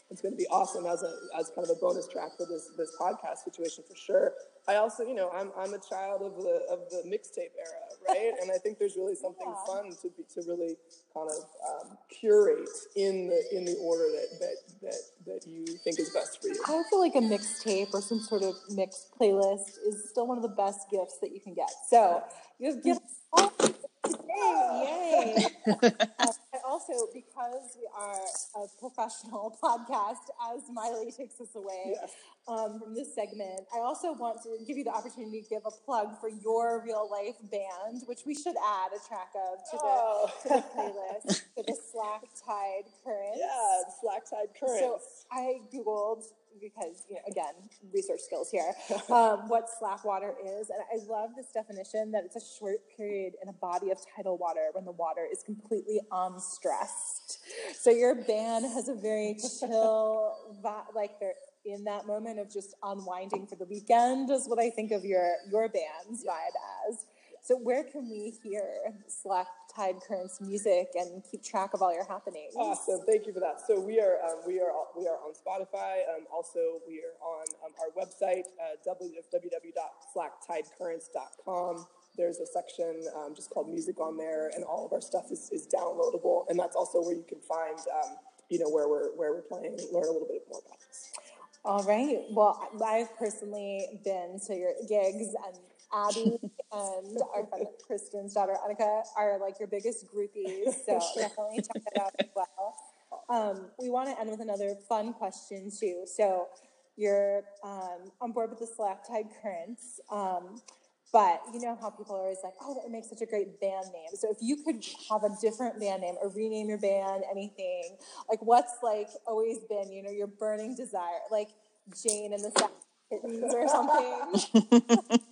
it's going to be awesome as a as kind of a bonus track for this this podcast situation for sure. I also, you know, I'm I'm a child of the of the mixtape era, right? And I think there's really something Yeah. fun to be, to really kind of um, curate in the in the order that that that that you think is best for you. I feel like a mixtape or some sort of mixed playlist is still one of the best gifts that you can get. So you have gifts all today. Yay. Also, because we are a professional podcast, as Miley takes us away Yes. um, from this segment, I also want to give you the opportunity to give a plug for your real life band, which we should add a track of to the, Oh. to the playlist for the Slack Tide Currents. Yeah, Slack Tide Currents. So I googled because you know, again, research skills here. Um, what slack water is, and I love this definition that it's a short period in a body of tidal water when the water is completely unstressed. So your band has a very chill, vibe, like they're in that moment of just unwinding for the weekend. Is what I think of your your band's vibe as. So where can we hear Slack Tide Currents music and keep track of all your happenings? Awesome, thank you for that. So we are um, we are we are on Spotify. Um, also, we are on um, our website uh, www.slacktidecurrents.com. There's a section um, just called music on there, and all of our stuff is, is downloadable. And that's also where you can find um, you know where we're where we're playing, learn a little bit more about us. All right. Well, I've personally been to your gigs, and Abby and our friend Kristen's daughter Annika are like your biggest groupies. So definitely check that out as well. Um, we want to end with another fun question too. So you're um, on board with the Slack Tide Currents. Um, but you know how people are always like, oh, that makes such a great band name. So if you could have a different band name or rename your band, anything, like what's like always been, you know, your burning desire, like Jane and the Kittens or something.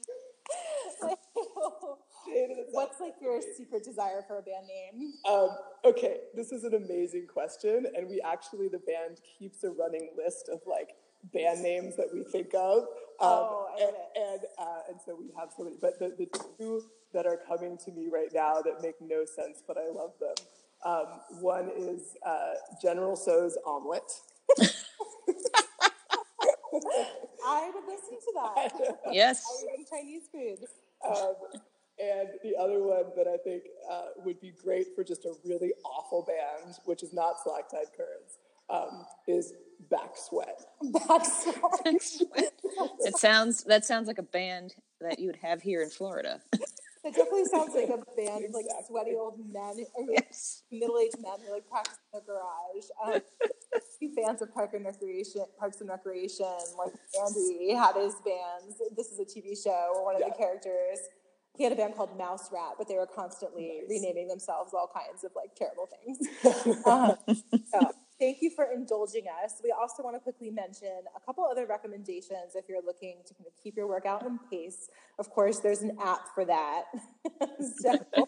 Like, what's like your secret desire for a band name? Um, okay, this is an amazing question, and we actually the band keeps a running list of like band names that we think of. Um, Oh, I and and, uh, and so we have so many, but the, the two that are coming to me right now that make no sense, but I love them. Um, one is uh, General Tso's omelet. I would listen to that. Yes. I eat Chinese food. Um, and the other one that I think uh, would be great for just a really awful band, which is not Slack Tide Currents, um, is Back Sweat. Back Sweat. it sounds that sounds like a band that you would have here in Florida. It definitely sounds like a band of like Exactly. sweaty old men, or Yes. middle-aged men who like practice in the garage. Um, you fans of Park and Recreation, Parks and Recreation, like Andy had his bands. This is a TV show one of Yeah. the characters he had a band called Mouse Rat, but they were constantly renaming themselves all kinds of like terrible things. Um, so thank you for indulging us. We also want to quickly mention a couple other recommendations if you're looking to kind of keep your workout in pace. Of course, there's an app for that. so,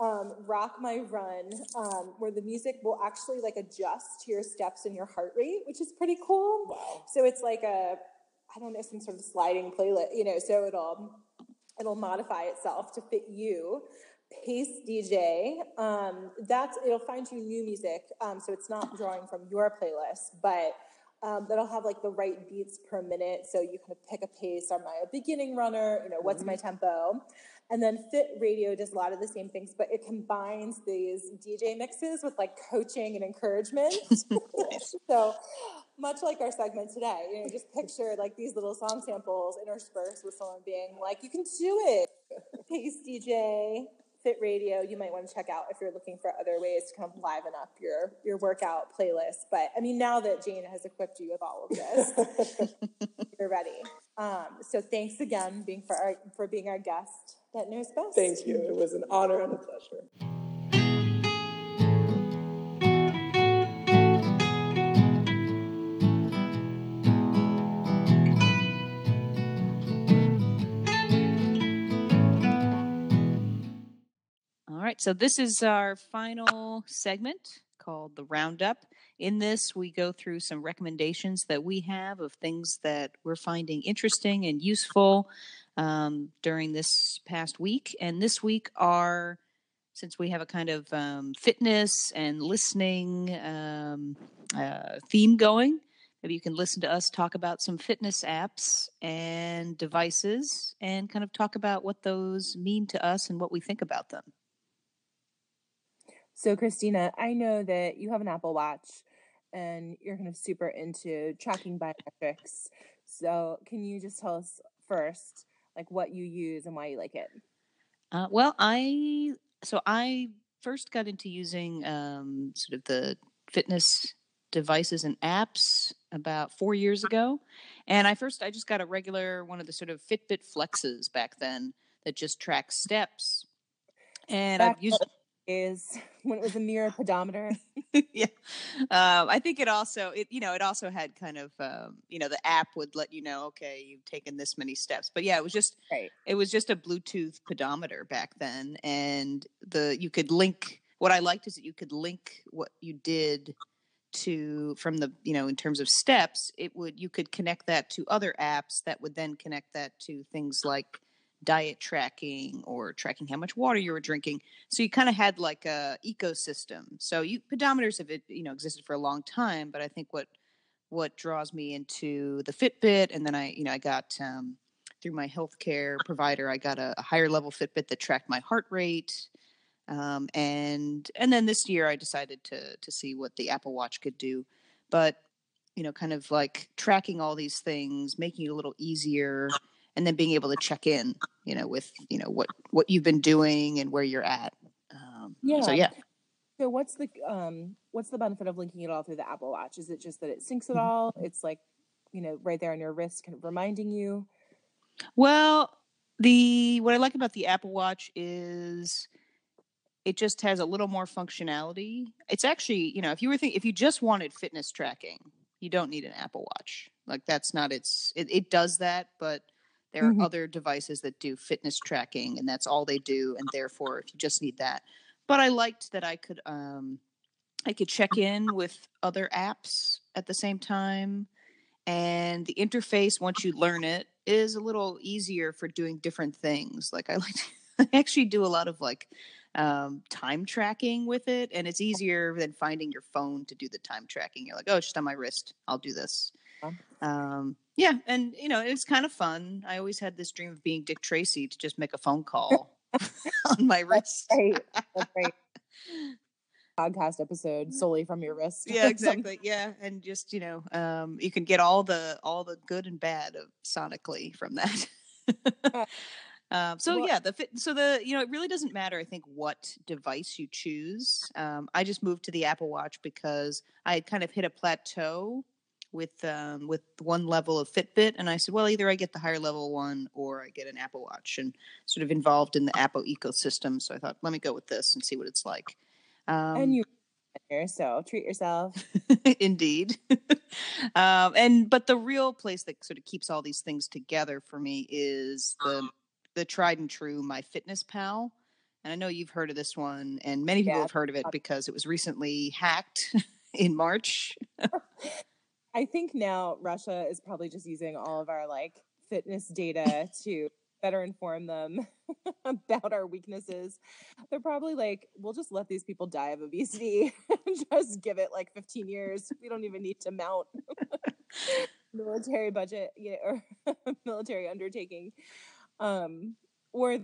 um, Rock My Run, um, where the music will actually like adjust to your steps and your heart rate, which is pretty cool. Wow. So it's like a, I don't know, some sort of sliding playlist, you know, so it'll it'll modify itself to fit you. Pace DJ, um, that's it'll find you new music, um, so it's not drawing from your playlist, but um, that'll have like the right beats per minute, so you kind of pick a pace. Am I a beginning runner? You know, what's my tempo? And then Fit Radio does a lot of the same things, but it combines these DJ mixes with like coaching and encouragement. so much like our segment today, you know, just picture like these little song samples interspersed with someone being like, "You can do it." Pace DJ, Fit Radio, you might want to check out if you're looking for other ways to kind of liven up your your workout playlist. But I mean, now that Jane has equipped you with all of this, you're ready. Um, so thanks again being for our for being our guest that knows best. Thank you. It was an honor and a pleasure. Right, so this is our final segment called the Roundup. In this, we go through some recommendations that we have of things that we're finding interesting and useful um, during this past week. And this week are, since we have a kind of um, fitness and listening um, uh, theme going, maybe you can listen to us talk about some fitness apps and devices and kind of talk about what those mean to us and what we think about them. So, Christina, I know that you have an Apple Watch and you're kind of super into tracking biometrics. So, can you just tell us first, like what you use and why you like it? Uh, well, I so I first got into using um, sort of the fitness devices and apps about four years ago, and I first I just got a regular one of the sort of Fitbit Flexes back then that just tracks steps, and I've used Is when it was a mere pedometer. yeah um, i think it also it you know it also had kind of um, you know the app would let you know okay you've taken this many steps but yeah it was just Right. it was just a bluetooth pedometer back then and the you could link what i liked is that you could link what you did to from the you know in terms of steps it would you could connect that to other apps that would then connect that to things like diet tracking or tracking how much water you were drinking so you kind of had like a ecosystem. So you pedometers have you know existed for a long time but i think what what draws me into the fitbit and then i you know i got um, through my healthcare provider i got a, a higher level fitbit that tracked my heart rate um, and and then this year i decided to to see what the apple watch could do. But you know kind of like tracking all these things making it a little easier and then being able to check in you know with you know what what you've been doing and where you're at um, yeah. so Yeah. yeah So, what's the um, what's the benefit of linking it all through the Apple Watch? Is it just that it syncs it Mhm. all? It's like, you know, right there on your wrist, kind of reminding you. Well, the what I like about the Apple Watch is it just has a little more functionality. It's actually, you know, if you were think if you just wanted fitness tracking, you don't need an Apple Watch. Like that's not its it, it does that, but there are other devices that do fitness tracking and that's all they do and therefore if you just need that. But I liked that I could um I could check in with other apps at the same time and the interface once you learn it is a little easier for doing different things. Like i like i actually do a lot of like um, time tracking with it and it's easier than finding your phone to do the time tracking. You're like oh it's just on my wrist. I'll do this. Um, yeah and you know it's kind of fun i always had this dream of being dick tracy to just make a phone call on my wrist Right. That's right. Podcast episode solely from your wrist. yeah exactly yeah and just you know um you can get all the all the good and bad of sonically from that um so Well- yeah the fit so the you know it really doesn't matter i think what device you choose um i just moved to the apple watch because i had kind of hit a plateau with um with one level of fitbit and i said well either i get the higher level one or i get an apple watch and sort of involved in the apple ecosystem so i thought let me go with this and see what it's like um and you so treat yourself. Indeed. um, and but the real place that sort of keeps all these things together for me is the the tried and true My Fitness Pal. And I know you've heard of this one, and many people Yeah. have heard of it because it was recently hacked in March. I think now Russia is probably just using all of our like fitness data to better inform them about our weaknesses. They're probably like, we'll just let these people die of obesity and just give it like 15 years. We don't even need to mount military budget you know, or military undertaking. Um, or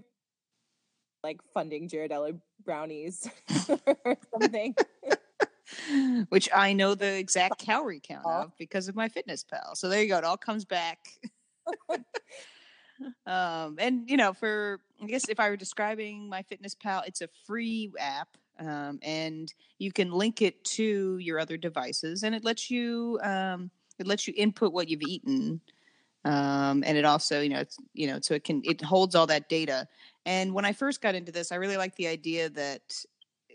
like funding Ghirardelli brownies or something. Which I know the exact calorie count of because of my fitness pal. So there you go. It all comes back. um, and you know, for I guess if I were describing my fitness pal, it's a free app. Um, and you can link it to your other devices and it lets you um, it lets you input what you've eaten um, and it also you know it's you know so it can it holds all that data and when i first got into this i really liked the idea that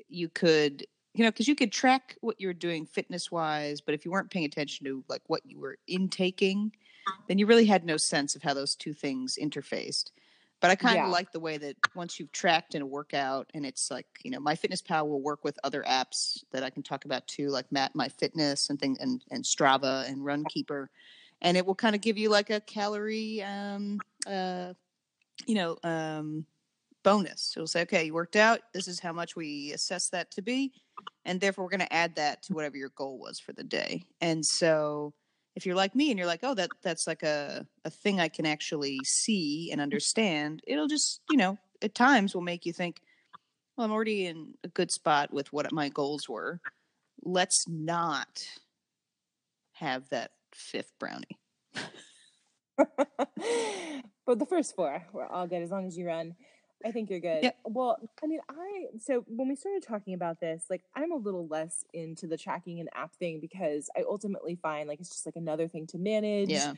you could you know because you could track what you were doing fitness wise but if you weren't paying attention to like what you were intaking then you really had no sense of how those two things interfaced but i kind of Yeah. like the way that once you've tracked in a workout and it's like you know my fitness pal will work with other apps that i can talk about too like Map My Fitness and things and, and strava and runkeeper and it will kind of give you like a calorie um uh you know um bonus it'll say okay you worked out this is how much we assess that to be and therefore we're going to add that to whatever your goal was for the day and so if you're like me and you're like, oh, that that's like a a thing I can actually see and understand, it'll just you know at times will make you think, well, I'm already in a good spot with what my goals were. Let's not have that fifth brownie. but the first four were all good as long as you run. I think you're good. Well, I mean, I so when we started talking about this, like I'm a little less into the tracking and app thing because I ultimately find like it's just like another thing to manage. Yeah.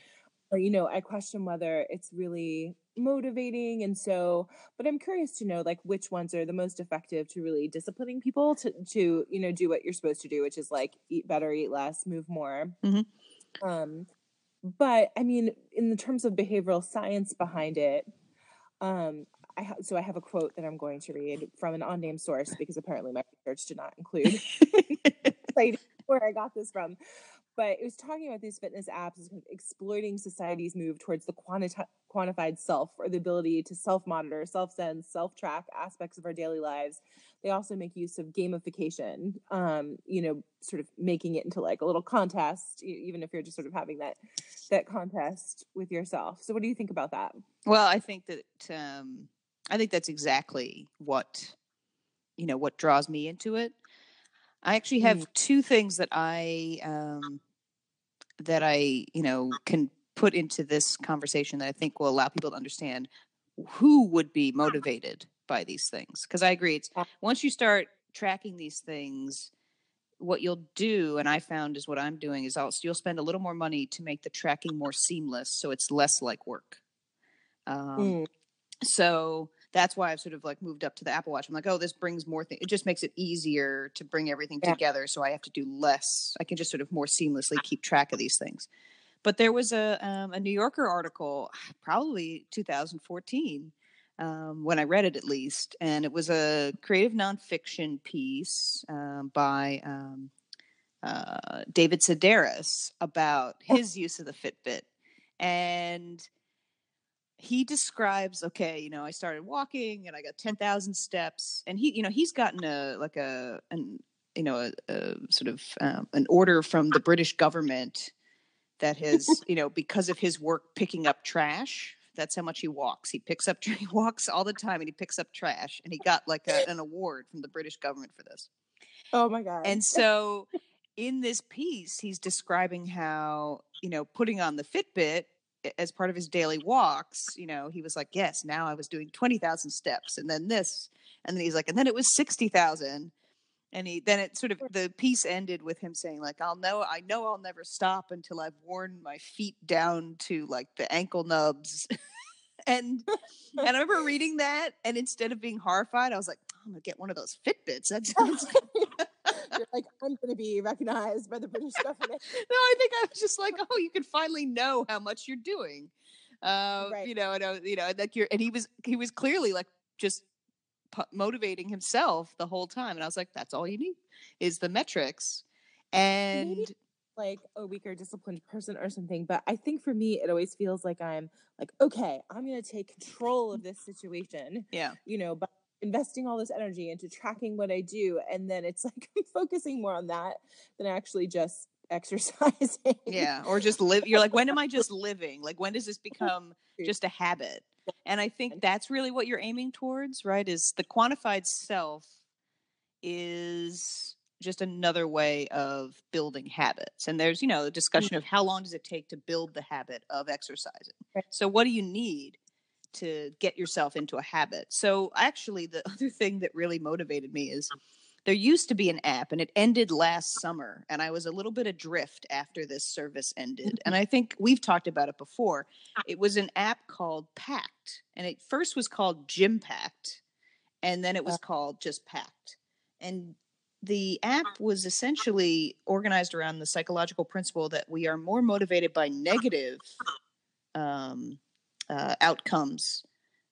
Or you know, I question whether it's really motivating and so but I'm curious to know like which ones are the most effective to really disciplining people to to you know do what you're supposed to do, which is like eat better, eat less, move more. Mhm. Um but I mean, in the terms of behavioral science behind it, um, I ha- so I have a quote that I'm going to read from an unnamed source because apparently my research did not include where I got this from. But it was talking about these fitness apps as kind of exploiting society's move towards the quanti- quantified self or the ability to self monitor, self sense, self track aspects of our daily lives. They also make use of gamification, um, you know, sort of making it into like a little contest, even if you're just sort of having that that contest with yourself. So, what do you think about that? Well, I think that um, I think that's exactly what you know what draws me into it. I actually have Mm. two things that I um, that I you know can put into this conversation that I think will allow people to understand who would be motivated by these things. Because I agree, it's once you start tracking these things, what you'll do, and I found is what I'm doing is I'll you'll spend a little more money to make the tracking more seamless, so it's less like work. Um, Mm. so that's why I've sort of like moved up to the Apple Watch. I'm like, oh, this brings more things. It just makes it easier to bring everything Yeah. together. So I have to do less. I can just sort of more seamlessly keep track of these things. But there was a um, a New Yorker article, probably 2014, um, when I read it at least, and it was a creative nonfiction piece um, by um, uh, David Sedaris about his use of the Fitbit, and he describes okay you know i started walking and i got 10,000 steps and he you know he's gotten a like a an you know a, a sort of um, an order from the british government that has you know because of his work picking up trash that's how much he walks he picks up he walks all the time and he picks up trash and he got like a, an award from the british government for this Oh my god! and so in this piece, he's describing how, you know, putting on the Fitbit as part of his daily walks, you know, he was like, yes, now I was doing 20,000 steps and then this. And then he's like, and then it was 60,000. And he then it sort of the piece ended with him saying like I'll know I know I'll never stop until I've worn my feet down to like the ankle nubs. and and I remember reading that and instead of being horrified I was like I'm to get one of those Fitbits. That sounds You're like, I'm to be recognized by the British government. no, I think I was just like, oh, you can finally know how much you're doing. Uh, Right. You know, and uh, you know, like you're, and he was, he was clearly like just motivating himself the whole time, and I was like, that's all you need is the metrics, and like a weaker disciplined person or something but i think for me it always feels like i'm like okay i'm going to take control of this situation yeah, you know by investing all this energy into tracking what i do and then it's like i'm focusing more on that than actually just exercising yeah, or just live. You're like, when am I just living? Like, when does this become just a habit? And I think that's really what you're aiming towards, right? Is the quantified self is just another way of building habits. And there's, you know, the discussion of how long does it take to build the habit of exercising. Right. So what do you need to get yourself into a habit? So actually the other thing that really motivated me is mm. there used to be an app and it ended last summer and i was a little bit adrift after this service ended and mm-hmm. i think we've talked about it before. It was an app called pact and it first was called gym pact and then it uh was called just pact and the app was essentially organized around the psychological principle that we are more motivated by negative um, uh, outcomes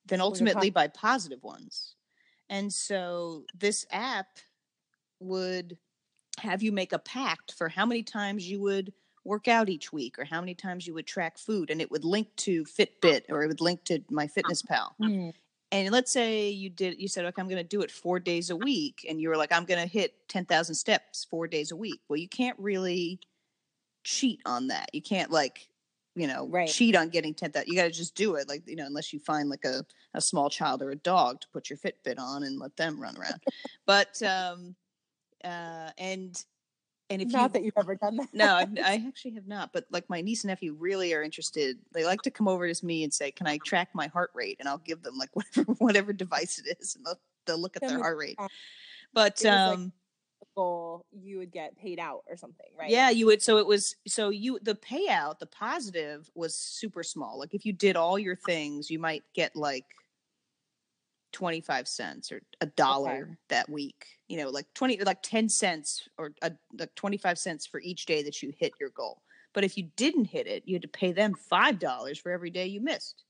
than ultimately by positive ones. And so this app would have you make a pact for how many times you would work out each week or how many times you would track food and it would link to Fitbit or it would link to my fitness pal. Mm. And let's say you did you said okay I'm going to do it 4 days a week and you were like I'm going to hit 10,000 steps 4 days a week. Well, you can't really cheat on that. You can't like, you know, Right. cheat on getting 10,000. You got to just do it. Like, you know, unless you find like a, a small child or a dog to put your Fitbit on and let them run around. but, um, uh, and, and if Not you, that you've ever done that. no, I've, I actually have not. But like my niece and nephew really are interested. They like to come over to me and say, "Can I track my heart rate?" And I'll give them like whatever whatever device it is, and they'll, they'll look at their heart rate. But um, goal, you would get paid out or something, right? yeah, you would. So it was. So you the payout, the positive was super small. Like if you did all your things, you might get like. 25 cents or a dollar that week you know like 20 like 10 cents or a, like 25 cents for each day that you hit your goal but if you didn't hit it you had to pay them five dollars for every day you missed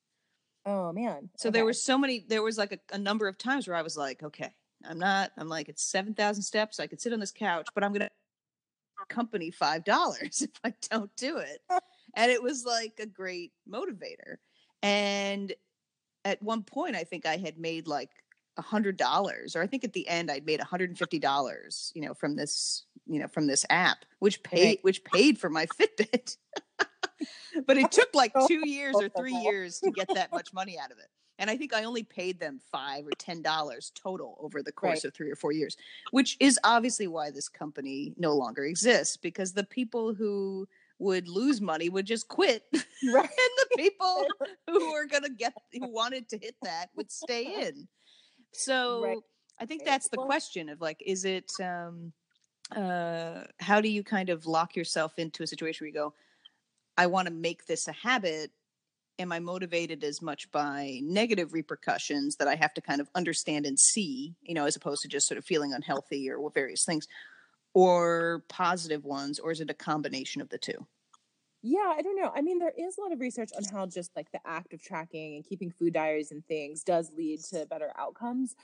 Oh man. so there Okay. were so many there was like a, a number of times where i was like okay i'm not i'm like it's 7000 steps i could sit on this couch but i'm gonna company five dollars if i don't do it. And it was like a great motivator. And at one point i think i had made like a hundred dollars or i think at the end i'd made a hundred and fifty dollars you know from this you know from this app which paid which paid for my fitbit. But it took like two years or three years to get that much money out of it and i think i only paid them five or ten dollars total over the course Right. of three or four years which is obviously why this company no longer exists because the people who would lose money would just quit Right. and the people who were gonna get who wanted to hit that would stay in so i think that's the question of like is it um uh how do you kind of lock yourself into a situation where you go i want to make this a habit am i motivated as much by negative repercussions that i have to kind of understand and see you know as opposed to just sort of feeling unhealthy or various things or positive ones or is it a combination of the two Yeah, I don't know. I mean, there is a lot of research on how just like the act of tracking and keeping food diaries and things does lead to better outcomes.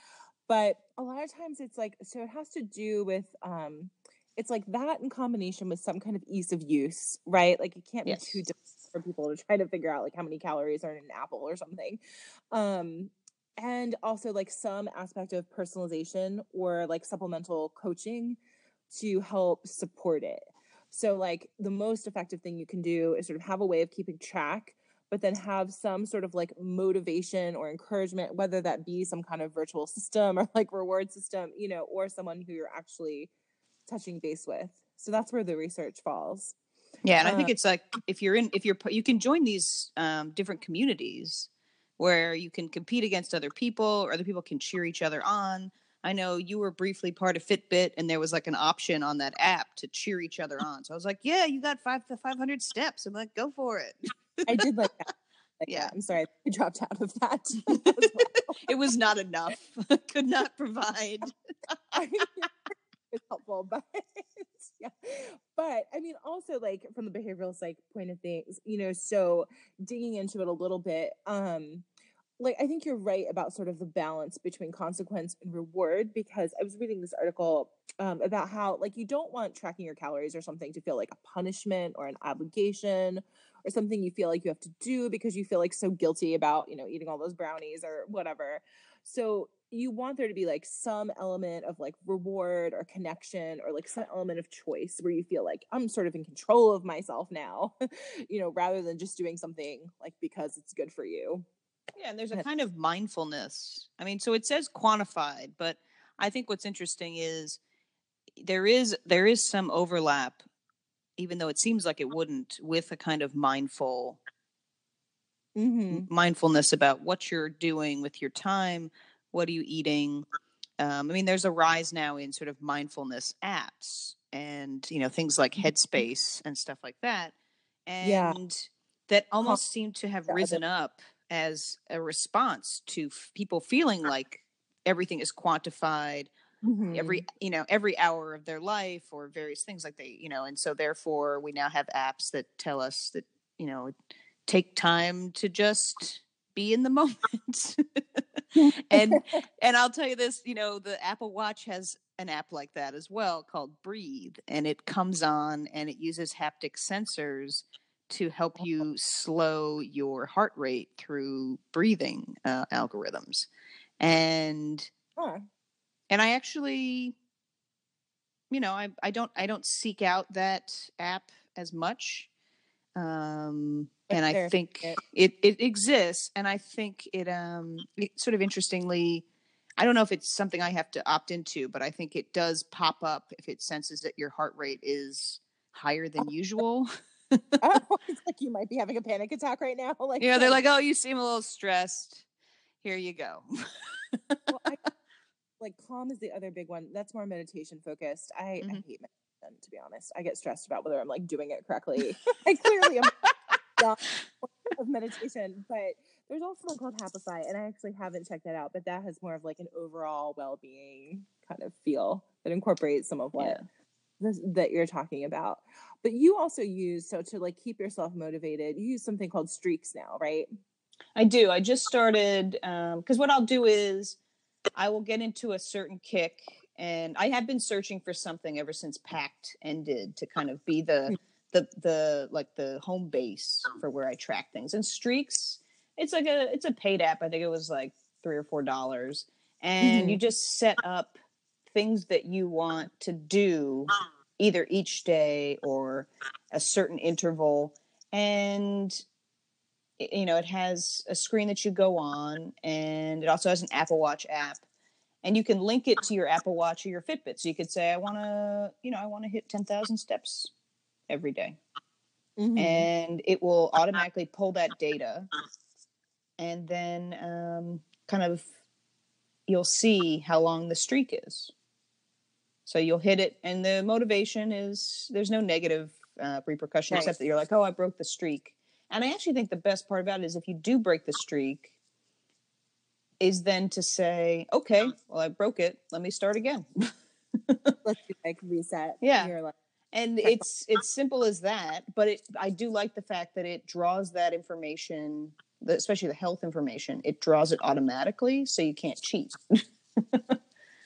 But a lot of times it's like, so it has to do with, um, it's like that in combination with some kind of ease of use, right? Like it can't be too difficult for people to try to figure out like how many calories are in an apple or something. Um, and also like some aspect of personalization or like supplemental coaching to help support it. So, like, the most effective thing you can do is sort of have a way of keeping track, but then have some sort of like motivation or encouragement, whether that be some kind of virtual system or like reward system, you know, or someone who you're actually touching base with. So, that's where the research falls. Yeah, and I think Uh, it's like if you're in if you're you can join these um, different communities where you can compete against other people or other people can cheer each other on. I know you were briefly part of Fitbit and there was like an option on that app to cheer each other on. So I was like, "Yeah, you got 5 to 500 steps." I'm like, "Go for it." I did like that. Like Yeah. I'm sorry, I dropped out of that. it was not enough. Could not provide. it's helpful, but yeah. But I mean, also like from the behavioral psych point of things, you know, so digging into it a little bit, um, like I think you're right about sort of the balance between consequence and reward because I was reading this article um, about how like you don't want tracking your calories or something to feel like a punishment or an obligation or something you feel like you have to do because you feel like so guilty about you know eating all those brownies or whatever. So you want there to be like some element of like reward or connection or like some element of choice where you feel like I'm sort of in control of myself now, you know, rather than just doing something like because it's good for you. Yeah, and there's a kind of mindfulness. I mean, so it says quantified, but I think what's interesting is there is there is some overlap, even though it seems like it wouldn't, with a kind of mindful Mm-hmm. mindfulness about what you're doing with your time, what are you eating. Um, I mean, there's a rise now in sort of mindfulness apps and you know things like Headspace and stuff like that, and Yeah. that almost seem to have risen up as a response to f- people feeling like everything is quantified Mm-hmm. every you know every hour of their life or various things like they you know and so therefore we now have apps that tell us that you know take time to just be in the moment and and i'll tell you this you know the apple watch has an app like that as well called breathe and it comes on and it uses haptic sensors to help you slow your heart rate through breathing uh, algorithms and Huh. and I actually, you know, I I don't I don't seek out that app as much. Um, and I think it- it, it exists. And I think it, um, it sort of interestingly, I don't know if it's something I have to opt into, but I think it does pop up if it senses that your heart rate is higher than usual. oh, it's like you might be having a panic attack right now. Like Yeah, they're like, oh, you seem a little stressed. Here you go. well, I, like calm is the other big one. That's more meditation focused. I, I Mhm. hate meditation to be honest. I get stressed about whether I'm like doing it correctly. I clearly am not of meditation, but there's also one called Happify, and I actually haven't checked that out. But that has more of like an overall well-being kind of feel that incorporates some of what Yeah. this, that you're talking about. But you also use so to like keep yourself motivated. You use something called streaks now, right? I do. I just started because what I'll do is I will get into a certain kick, and I have been searching for something ever since Pact ended to kind of be the hmm. the the like the home base for where I track things. And Streaks, it's like a it's a paid app. I think it was like three or four dollars, and you mm-hmm. just set up things that you want to do either each day or a certain interval and you know it has a screen that you go on and it also has an apple watch app and you can link it to your apple watch or your fitbit so you could say i want to you know i want to hit 10000 steps every day Mhm. and it will automatically pull that data and then um, kind of you'll see how long the streak is so you'll hit it and the motivation is there's no negative uh, repercussion Right. except that you're like oh i broke the streak and i actually think the best part about it is if you do break the streak is then to say okay well i broke it let me start again Let's do, like reset. Yeah. And it's it's simple as that but it i do like the fact that it draws that information the- especially the health information it draws it automatically so you can't cheat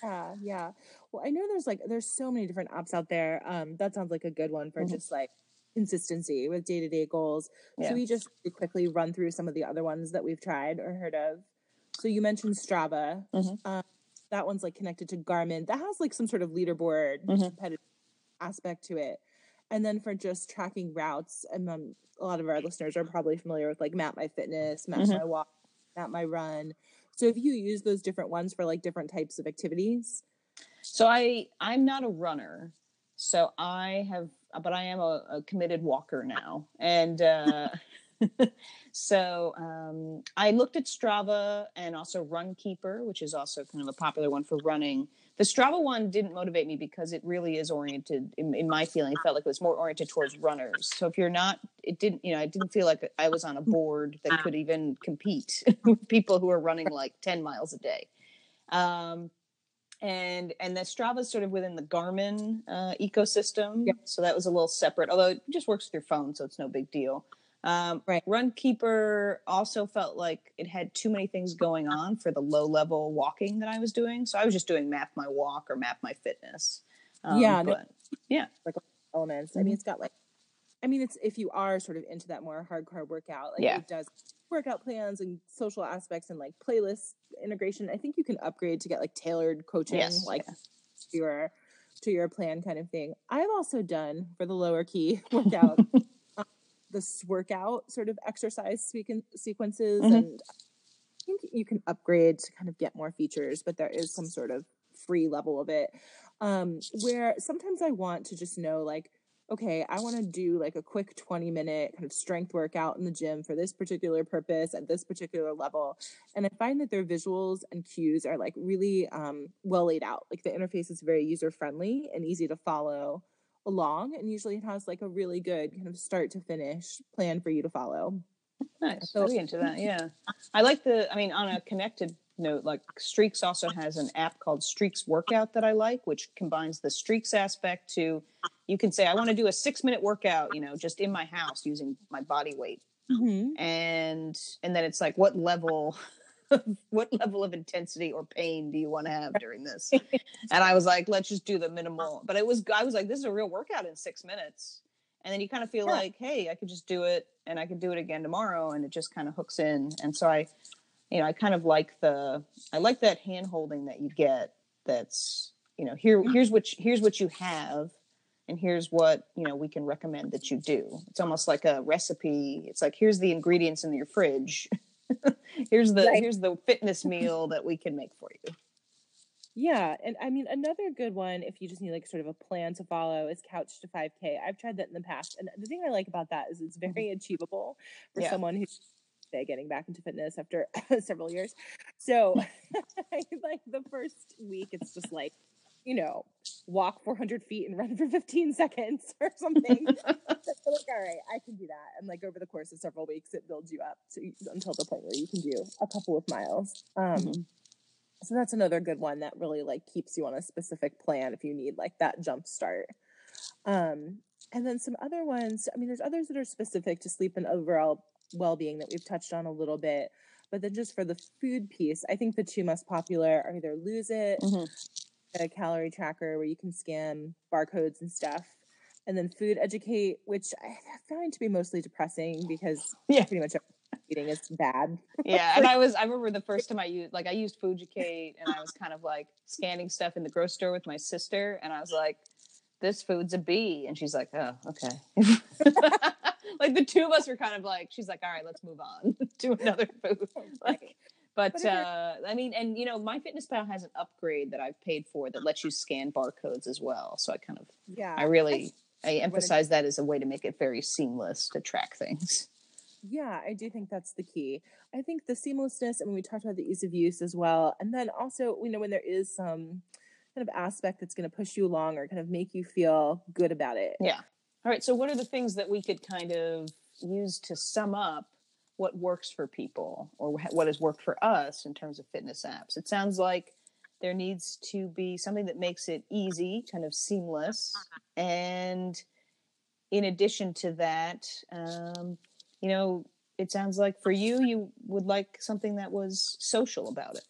Yeah, yeah. Well, I know there's like there's so many different apps out there. Um, that sounds like a good one for Mhm. just like consistency with day to day goals. Yeah. So we just quickly run through some of the other ones that we've tried or heard of. So you mentioned Strava. Mhm. Um, that one's like connected to Garmin. That has like some sort of leaderboard Mhm. competitive aspect to it. And then for just tracking routes, and um, a lot of our listeners are probably familiar with like Map My Fitness, Map Mhm. My Walk, Map My Run. So if you use those different ones for like different types of activities, so i i'm not a runner so i have but i am a, a committed walker now. And uh so um i looked at strava and also runkeeper which is also kind of a popular one for running. The strava one didn't motivate me because it really is oriented in, in my feeling it felt like it was more oriented towards runners. So if you're not it didn't you know i didn't feel like i was on a board that could even compete with people who are running like 10 miles a day. Um and and the Strava is sort of within the Garmin uh, ecosystem, Yep. so that was a little separate. Although it just works with your phone, so it's no big deal. Um, Right. Runkeeper also felt like it had too many things going on for the low level walking that I was doing, so I was just doing Map My Walk or Map My Fitness. Um, Yeah, no- but elements. I mean, it's got like, I mean, it's if you are sort of into that more hardcore workout, like Yeah. it does workout plans and social aspects and like playlist integration. I think you can upgrade to get like tailored coaching, Yes, like yeah. to your to your plan kind of thing. I've also done for the lower key workout um, this workout sort of exercise sequen- sequences Mhm. and I think you can upgrade to kind of get more features, but there is some sort of free level of it. Um, where sometimes I want to just know, like, okay, I want to do like a quick 20 minute kind of strength workout in the gym for this particular purpose at this particular level. And I find that their visuals and cues are like really um, well laid out. Like the interface is very user friendly and easy to follow along. And usually it has like a really good kind of start to finish plan for you to follow. Nice. So- I'll into that. Yeah. I like the, I mean, on a connected note, like Streaks also has an app called Streaks Workout that I like, which combines the Streaks aspect to, you can say, I want to do a six minute workout, you know, just in my house using my body weight. Mm-hmm. And, and then it's like, what level, what level of intensity or pain do you want to have during this? and I was like, let's just do the minimal. But it was, I was like, this is a real workout in six minutes. And then you kind of feel Yeah. like, hey, I could just do it and I could do it again tomorrow. And it just kind of hooks in. And so I, you know, I kind of like the, I like that hand holding that you get. That's, you know, here, here's what, you, here's what you have. and here's what you know we can recommend that you do it's almost like a recipe it's like here's the ingredients in your fridge here's the Right. here's the fitness meal that we can make for you Yeah, and I mean another good one if you just need like sort of a plan to follow is Couch to 5K. I've tried that in the past, and the thing I like about that is it's very mm-hmm. achievable for Yeah. someone who's getting back into fitness after several years. So, like the first week, it's just like you know, walk 400 feet and run for 15 seconds or something. That's like, all right, I can do that. And like over the course of several weeks, it builds you up to until the point where you can do a couple of miles. Um, Mhm. so that's another good one that really like keeps you on a specific plan if you need like that jump start. Um, and then some other ones, I mean, there's others that are specific to sleep and overall well being that we've touched on a little bit. But then just for the food piece, I think the two most popular are either Lose It, Mhm. a calorie tracker where you can scan barcodes and stuff, and then Fooducate, which I find to be mostly depressing because Yeah. pretty much eating is bad. yeah and i was i remember the first time i used like i used Fooducate and i was kind of like scanning stuff in the grocery store with my sister and i was like this food's a a b and she's like oh okay like the two of us were kind of like she's like all right let's move on to another food like but But uh i mean and you know my fitness pal has an upgrade that i've paid for that lets you scan barcodes as well so i kind of Yeah. i really i emphasize that as a way to make it very seamless to track things Yeah, I do think that's the key. I think the seamlessness, and when we talked about the ease of use as well. And then also, you know, when there is some kind of aspect that's going to push you along or kind of make you feel good about it. Yeah. All right. So, what are the things that we could kind of use to sum up what works for people or what has worked for us in terms of fitness apps? It sounds like there needs to be something that makes it easy, kind of seamless. And in addition to that, um, you know, it sounds like for you, you would like something that was social about it.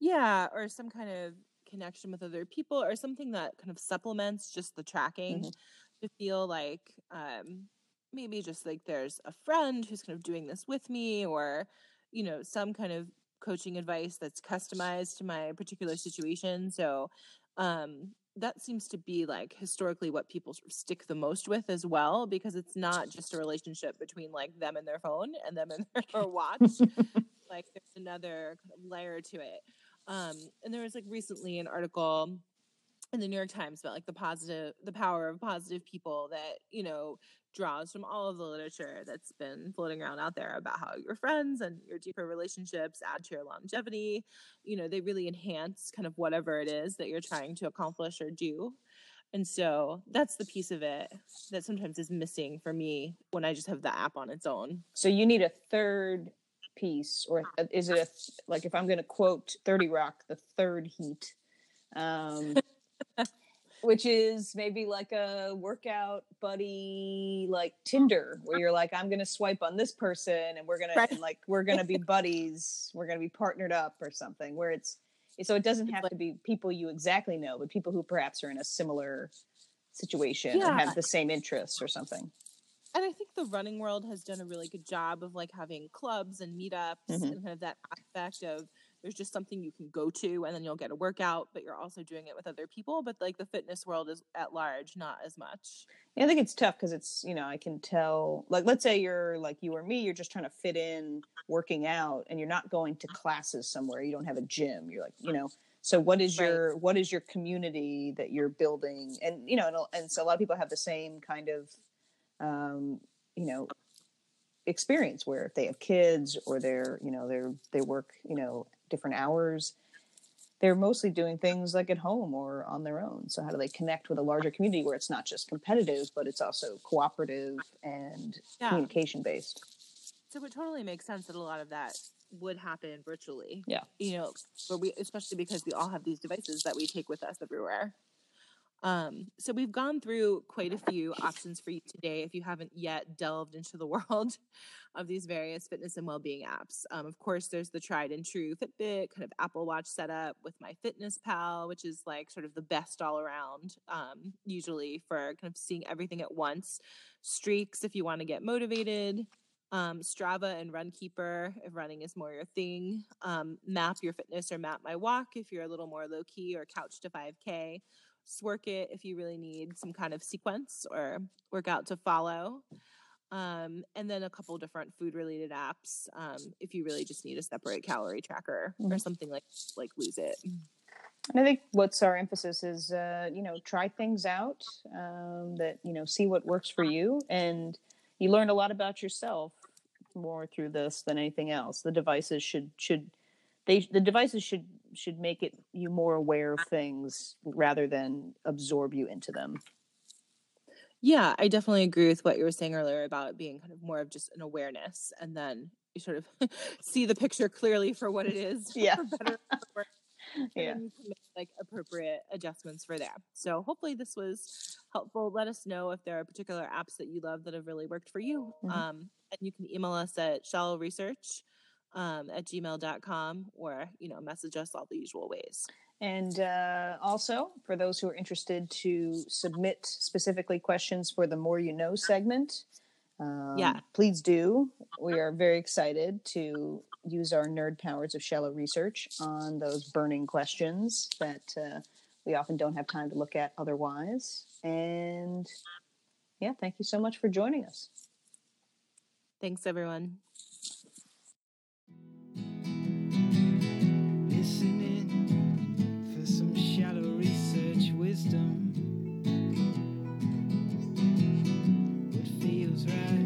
Yeah, or some kind of connection with other people or something that kind of supplements just the tracking Mhm. To feel like um maybe just like there's a friend who's kind of doing this with me or you know some kind of coaching advice that's customized to my particular situation. So um that seems to be like historically what people sort of stick the most with as well because it's not just a relationship between like them and their phone and them and their watch. Like there's another kind of layer to it. Um and there was like recently an article in the new york times about like the positive the power of positive people that you know draws from all of the literature that's been floating around out there about how your friends and your deeper relationships add to your longevity. You know they really enhance kind of whatever it is that you're trying to accomplish or do. And so that's the piece of it that sometimes is missing for me when i just have the app on its own. So you need a third piece, or is it a like if I'm going to quote Thirty Rock, the third heat, um, which is maybe like a workout buddy, like Tinder, where you're like, I'm going to swipe on this person, and we're gonna Right. and, like we're going to be buddies, we're going to be partnered up or something, where it's so it doesn't have to be people you exactly know, but people who perhaps are in a similar situation or Yeah. have the same interests or something. and I think the running world has done a really good job of like having clubs and meetups Mhm. and kind of that aspect of there's just something you can go to and then you'll get a workout, but you're also doing it with other people. But like the fitness world is at large, not as much. Yeah, I think it's tough because it's you know I can tell like let's say you're like you or me you're just trying to fit in working out and you're not going to classes somewhere you don't have a gym you're like you know so what is Right. your what is your community that you're building and you know and, and so a lot of people have the same kind of um, you know experience where if they have kids or they're you know they're they work you know different hours they're mostly doing things like at home or on their own. So how do they connect with a larger community where it's not just competitive, but it's also cooperative and Yeah. communication based? So it totally makes sense that a lot of that would happen virtually. Yeah. You know, where we especially because we all have these devices that we take with us everywhere. Um, so we've gone through quite a few options for you today if you haven't yet delved into the world of these various fitness and well-being apps. Um, of course, there's the tried and true Fitbit, kind of Apple Watch setup with my Fitness Pal, which is like sort of the best all around, um, usually for kind of seeing everything at once. Streaks if you want to get motivated, um, Strava and Runkeeper if running is more your thing. Um, map your fitness or map my walk if you're a little more low key or couch to 5K. Sworkit if you really need some kind of sequence or workout to follow. Um, and then a couple different food related apps um, if you really just need a separate calorie tracker or Mhm. something like like Lose It. And I think what's our emphasis is, uh, you know, try things out um, that, you know, see what works for you. And you learn a lot about yourself more through this than anything else. The devices should, should, they, the devices should, should make it you more aware of things rather than absorb you into them. Yeah, I definitely agree with what you were saying earlier about it being kind of more of just an awareness and then you sort of see the picture clearly for what it is. Yeah. For better or worse. and Yeah. then you can make like appropriate adjustments for there. So hopefully this was helpful. Let us know if there are particular apps that you love that have really worked for you. Mhm. Um, and you can email us at shallow research um, at gmail.com or, you know, message us all the usual ways. And uh, also, for those who are interested to submit specifically questions for the More You Know segment, um, Yeah. please do. We are very excited to use our nerd powers of shallow research on those burning questions that uh, we often don't have time to look at otherwise. And yeah, thank you so much for joining us. Thanks, everyone. system. What feels right.